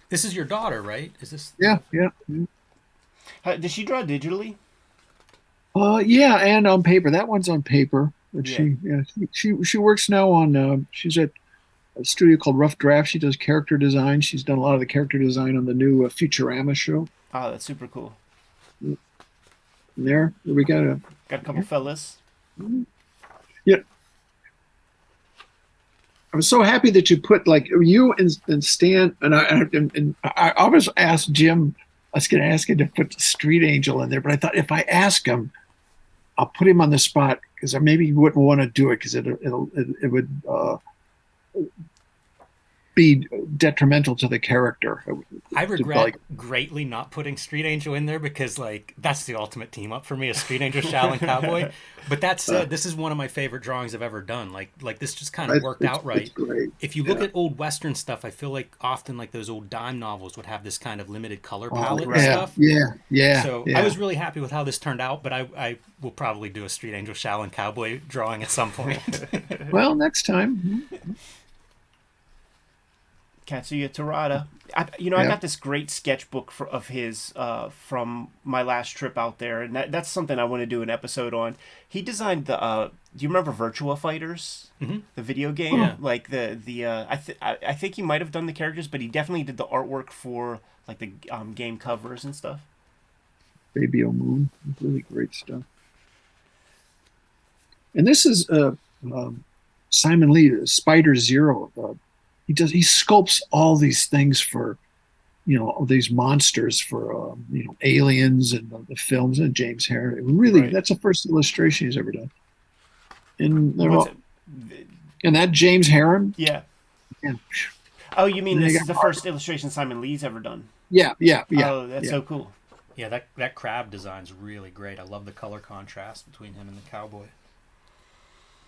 This is your daughter right is this Yeah, yeah. yeah. How, did she draw digitally? Uh, yeah, and on paper. That one's on paper. But Yeah. she, yeah, she, she she works now on. Uh, she's at a studio called Rough Draft. She does character design. She's done a lot of the character design on the new uh, Futurama show. Oh, that's super cool. And there, we got a Got a couple fellas. I was so happy that you put like you and, and Stan and I and, and I always asked Jim. I was going to ask him to put Street Angel in there, but I thought if I ask him, I'll put him on the spot because maybe he wouldn't want to do it because it it, it would uh, be detrimental to the character. i regret like- greatly not putting street angel in there because like that's the ultimate team up for me a street angel shaolin cowboy but that uh, said this is one of my favorite drawings i've ever done like like this just kind of worked out right if you look Yeah. at old western stuff i feel like often like those old dime novels would have this kind of limited color Oh, palette and right. yeah, stuff yeah, yeah. So yeah. I was really happy with how this turned out, but I, I will probably do a Street Angel Shaolin Cowboy drawing at some point. well next time. Katsuya Terada. I, you know, I got this great sketchbook for, of his uh, from my last trip out there, and that, that's something I want to do an episode on. He designed the. Uh, do you remember Virtua Fighters, Mhm. the video game? Yeah. Like the the. Uh, I, th- I I think he might have done the characters, but he definitely did the artwork for like the um, game covers and stuff. Baby O Moon. Really great stuff. And this is uh, um, Simon Lee, Spider Zero. He does. He sculpts all these things for, you know, these monsters for, um, you know, aliens and the, the films and James Harron. Really, Right. that's the first illustration he's ever done. And they're all, it? and that James Harron. Yeah. Yeah, Oh, you mean And this is the first illustration Simon Lee's ever done? yeah, yeah. yeah. Oh, that's yeah. so cool. yeah, that that crab design's really great. I love the color contrast between him and the cowboy.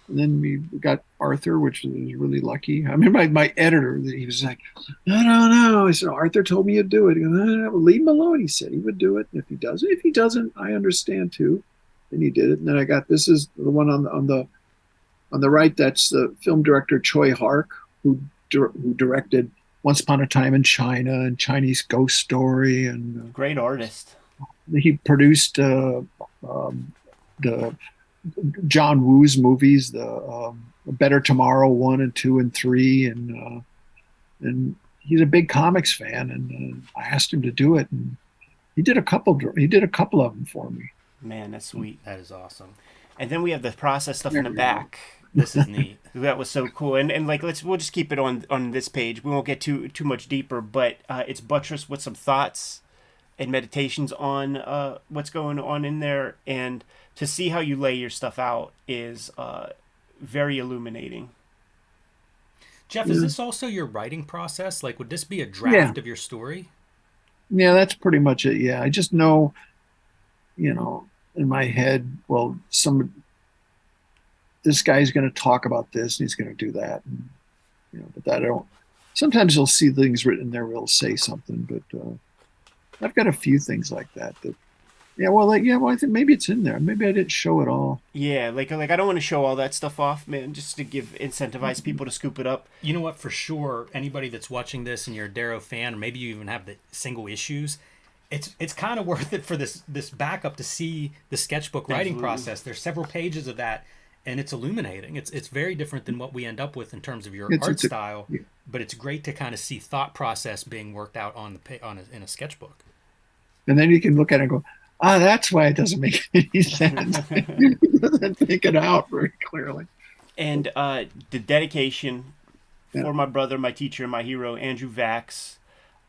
And then we got Arthur, which was really lucky. I mean, my, my editor, he was like, I don't know. I said, Arthur told me to do it. He goes, no, no, no, leave him alone. He said he would do it. And if he doesn't, if he doesn't, I understand too. And he did it. And then I got this is the one on the on the on the right. That's the film director Tsui Hark, who who directed Once Upon a Time in China and Chinese Ghost Story, and Great artist. uh, he produced uh, um, the John Woo's movies, the um, Better Tomorrow one and two and three, and uh, and he's a big comics fan, and uh, I asked him to do it, and he did a couple. He did a couple of them for me. Man, that's sweet. That is awesome. And then we have the process stuff in the There we go. back. This is neat. That was so cool, and and like let's we'll just keep it on on this page. We won't get too too much deeper, but uh, it's buttressed with some thoughts and meditations on uh, what's going on in there, and to see how you lay your stuff out is uh, very illuminating. Geof, is this also your writing process? Like, would this be a draft of your story? Yeah, that's pretty much it. Yeah, I just know, you know, in my head, well, some this guy's going to talk about this and he's going to do that, and, you know. But that I don't. Sometimes you'll see things written there We'll say something, but uh, I've got a few things like that that yeah, well, like, yeah, well, I think maybe it's in there. Maybe I didn't show it all. Yeah, like like I don't want to show all that stuff off, man, just to give incentivize mm-hmm. people to scoop it up. You know what? For sure, anybody that's watching this and you're a Darrow fan, or maybe you even have the single issues, it's it's kind of worth it for this this backup to see the sketchbook writing Absolutely. process. There's several pages of that, and it's illuminating. It's it's very different than what we end up with in terms of your It's- art it's a- style, yeah. but it's great to kind of see thought process being worked out on the on a, in a sketchbook. And then you can look at it and go, ah, that's why it doesn't make any sense. he doesn't think it out very clearly. And uh, the dedication Yeah. for my brother, my teacher, my hero, Andrew Vachss.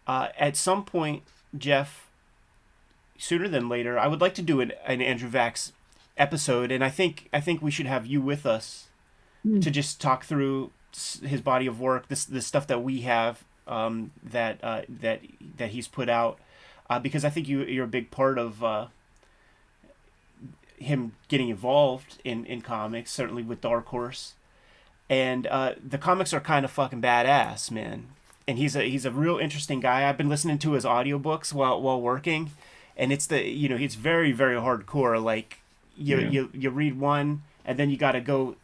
Uh, at some point, Geof, sooner than later, I would like to do an, an Andrew Vachss episode, and I think I think we should have you with us Hmm. to just talk through his body of work, this the stuff that we have um, that uh, that that he's put out, uh, because I think you you're a big part of. Uh, him getting involved in, in comics, certainly with Dark Horse. And uh, the comics are kind of fucking badass, man. And he's a he's a real interesting guy. I've been listening to his audiobooks while while working, and it's the you know it's very very hardcore. Like you Yeah. you you read one, and then you got to go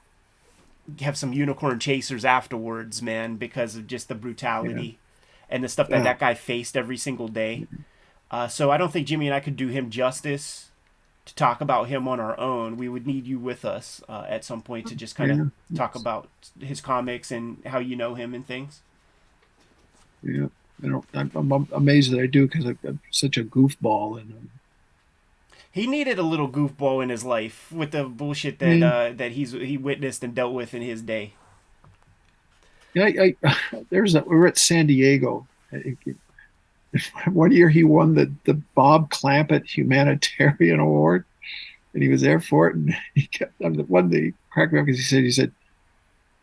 have some unicorn chasers afterwards, man, because of just the brutality and the stuff that Yeah. that guy faced every single day. Uh, so I don't think Jimmy and I could do him justice to talk about him on our own. We would need you with us uh, at some point to just kind of Yeah. talk about his comics and how you know him and things. Yeah, I don't, I'm, I'm amazed that I do because I'm such a goofball and um, He needed a little goofball in his life with the bullshit that uh, that he's he witnessed and dealt with in his day. yeah, I, I, there's a, we were at San Diego. I One year he won the the Bob Clampett Humanitarian Award, and he was there for it. And he kept um, the one that cracked me up because he said he said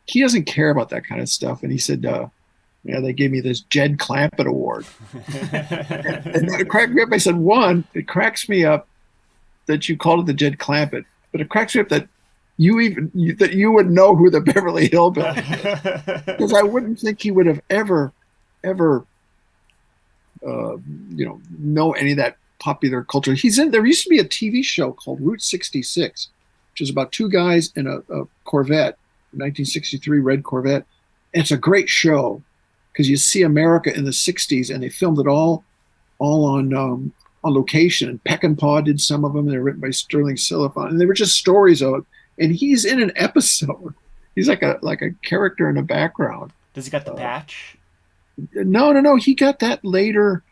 he doesn't care about that kind of stuff, and he said. uh yeah, they gave me this Jed Clampett Award. and it cracked me up. I said, one, it cracks me up that you called it the Jed Clampett, but it cracks me up that you even you, that you would know who the Beverly Hillbillies because I wouldn't think he would have ever, ever, uh, you know, know any of that popular culture. He's in. There used to be a TV show called Route 66, which is about two guys in a, a Corvette, 1963 red Corvette. And it's a great show because you see America in the 60s, and they filmed it all, all on um, on location. And Peckinpah did some of them. They're written by Stirling Silliphant, and they were just stories of it. And he's in an episode. He's like a like a character in the background. Does he got the Uh, patch? No, no, no. He got that later.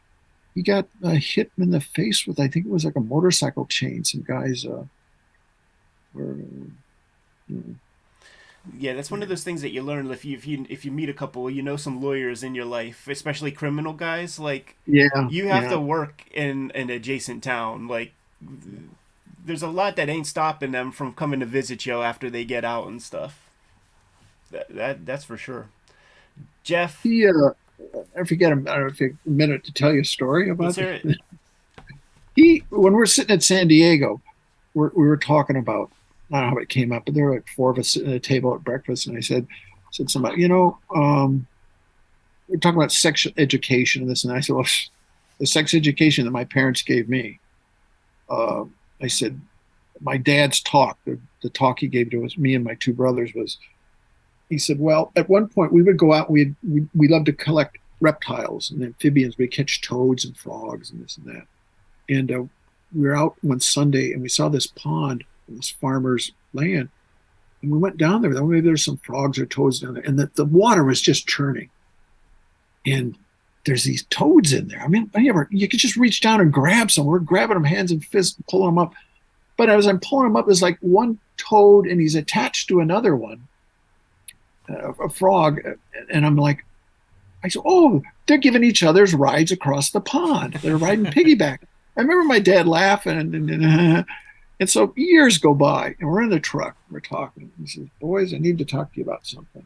He got uh, hit in the face with I think it was like a motorcycle chain. Some guys uh, were. uh, Yeah, that's one of those things that you learn if you if you if you meet a couple, you know some lawyers in your life, especially criminal guys. Like yeah, you have yeah. to work in an adjacent town. Like there's a lot that ain't stopping them from coming to visit you after they get out and stuff. That, that that's for sure. Geof, He, uh, I forget. You a minute to tell you a story about it. he when we're sitting at San Diego, we're, we were talking about I don't know how it came up, but there were like four of us sitting at a table at breakfast, and I said, said somebody, you know, um, we're talking about sex education and this and that. I said, well, the sex education that my parents gave me, uh, I said, my dad's talk, the, the talk he gave to us, me and my two brothers was, he said, well, at one point we would go out, we'd, we we loved to collect reptiles and amphibians. We'd catch toads and frogs and this and that and uh, we were out one Sunday and we saw this pond on this farmer's land, and we went down there. Maybe there's some frogs or toads down there, and the, the water was just churning, and there's these toads in there. I mean, I never you could just reach down and grab some. We're grabbing them hands and fists, pulling them up. But as I'm pulling them up, there's like one toad, and he's attached to another one, a frog, and I'm like, I said, oh, they're giving each other's rides across the pond. They're riding piggyback. I remember my dad laughing, and, and, and, and so years go by, and we're in the truck. We're talking. He says, "Boys, I need to talk to you about something."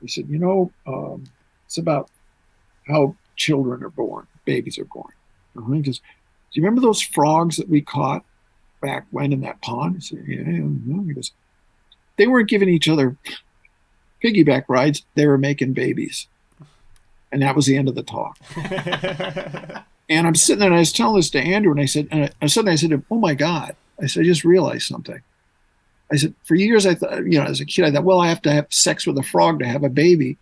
He said, "You know, um, it's about how children are born, babies are born." Uh-huh. He goes, "Do you remember those frogs that we caught back when in that pond? He said, yeah, no. He goes, they weren't giving each other piggyback rides. They were making babies. And that was the end of the talk. and I'm sitting there and I was telling this to Andrew and I said, and I, suddenly I said, oh my God. I said, I just realized something. I said, for years I thought, you know, as a kid, I thought, well, I have to have sex with a frog to have a baby.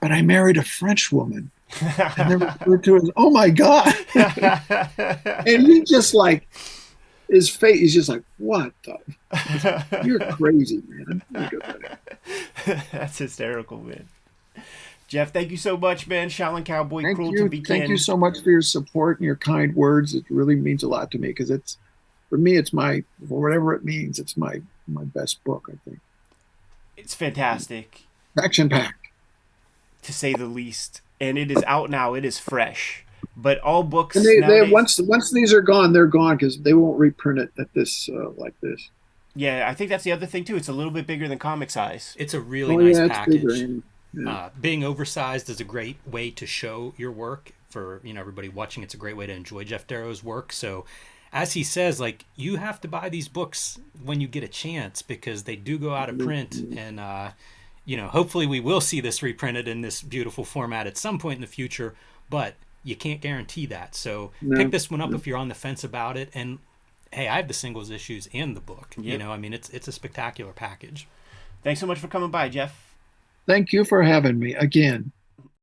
But I married a French woman. and they referred to it as, oh my God. and he just like, his face he's just like, what the? You're crazy, man. That's hysterical, man. Geof, thank you so much, man. Shaolin Cowboy, thank Cruel you. to Be Thank you so much for your support and your kind words. It really means a lot to me because it's, for me, it's my, for whatever it means, it's my my best book, I think. It's fantastic. Action packed. To say the least. And it is out now. It is fresh. But all books. And they, nowadays, they once once these are gone, they're gone because they won't reprint it at this uh, like this. Yeah, I think that's the other thing too. It's a little bit bigger than comic size. It's a really oh, nice yeah, package. Yeah. Uh, being oversized is a great way to show your work for you know everybody watching. It's a great way to enjoy Geof Darrow's work. So as he says, like you have to buy these books when you get a chance because they do go out of print, and uh, you know, hopefully we will see this reprinted in this beautiful format at some point in the future. But you can't guarantee that. So no. pick this one up no. if you're on the fence about it. And hey, I have the singles issues and the book. Yep. You know, I mean, it's it's a spectacular package. Thanks so much for coming by, Geof. Thank you for having me again.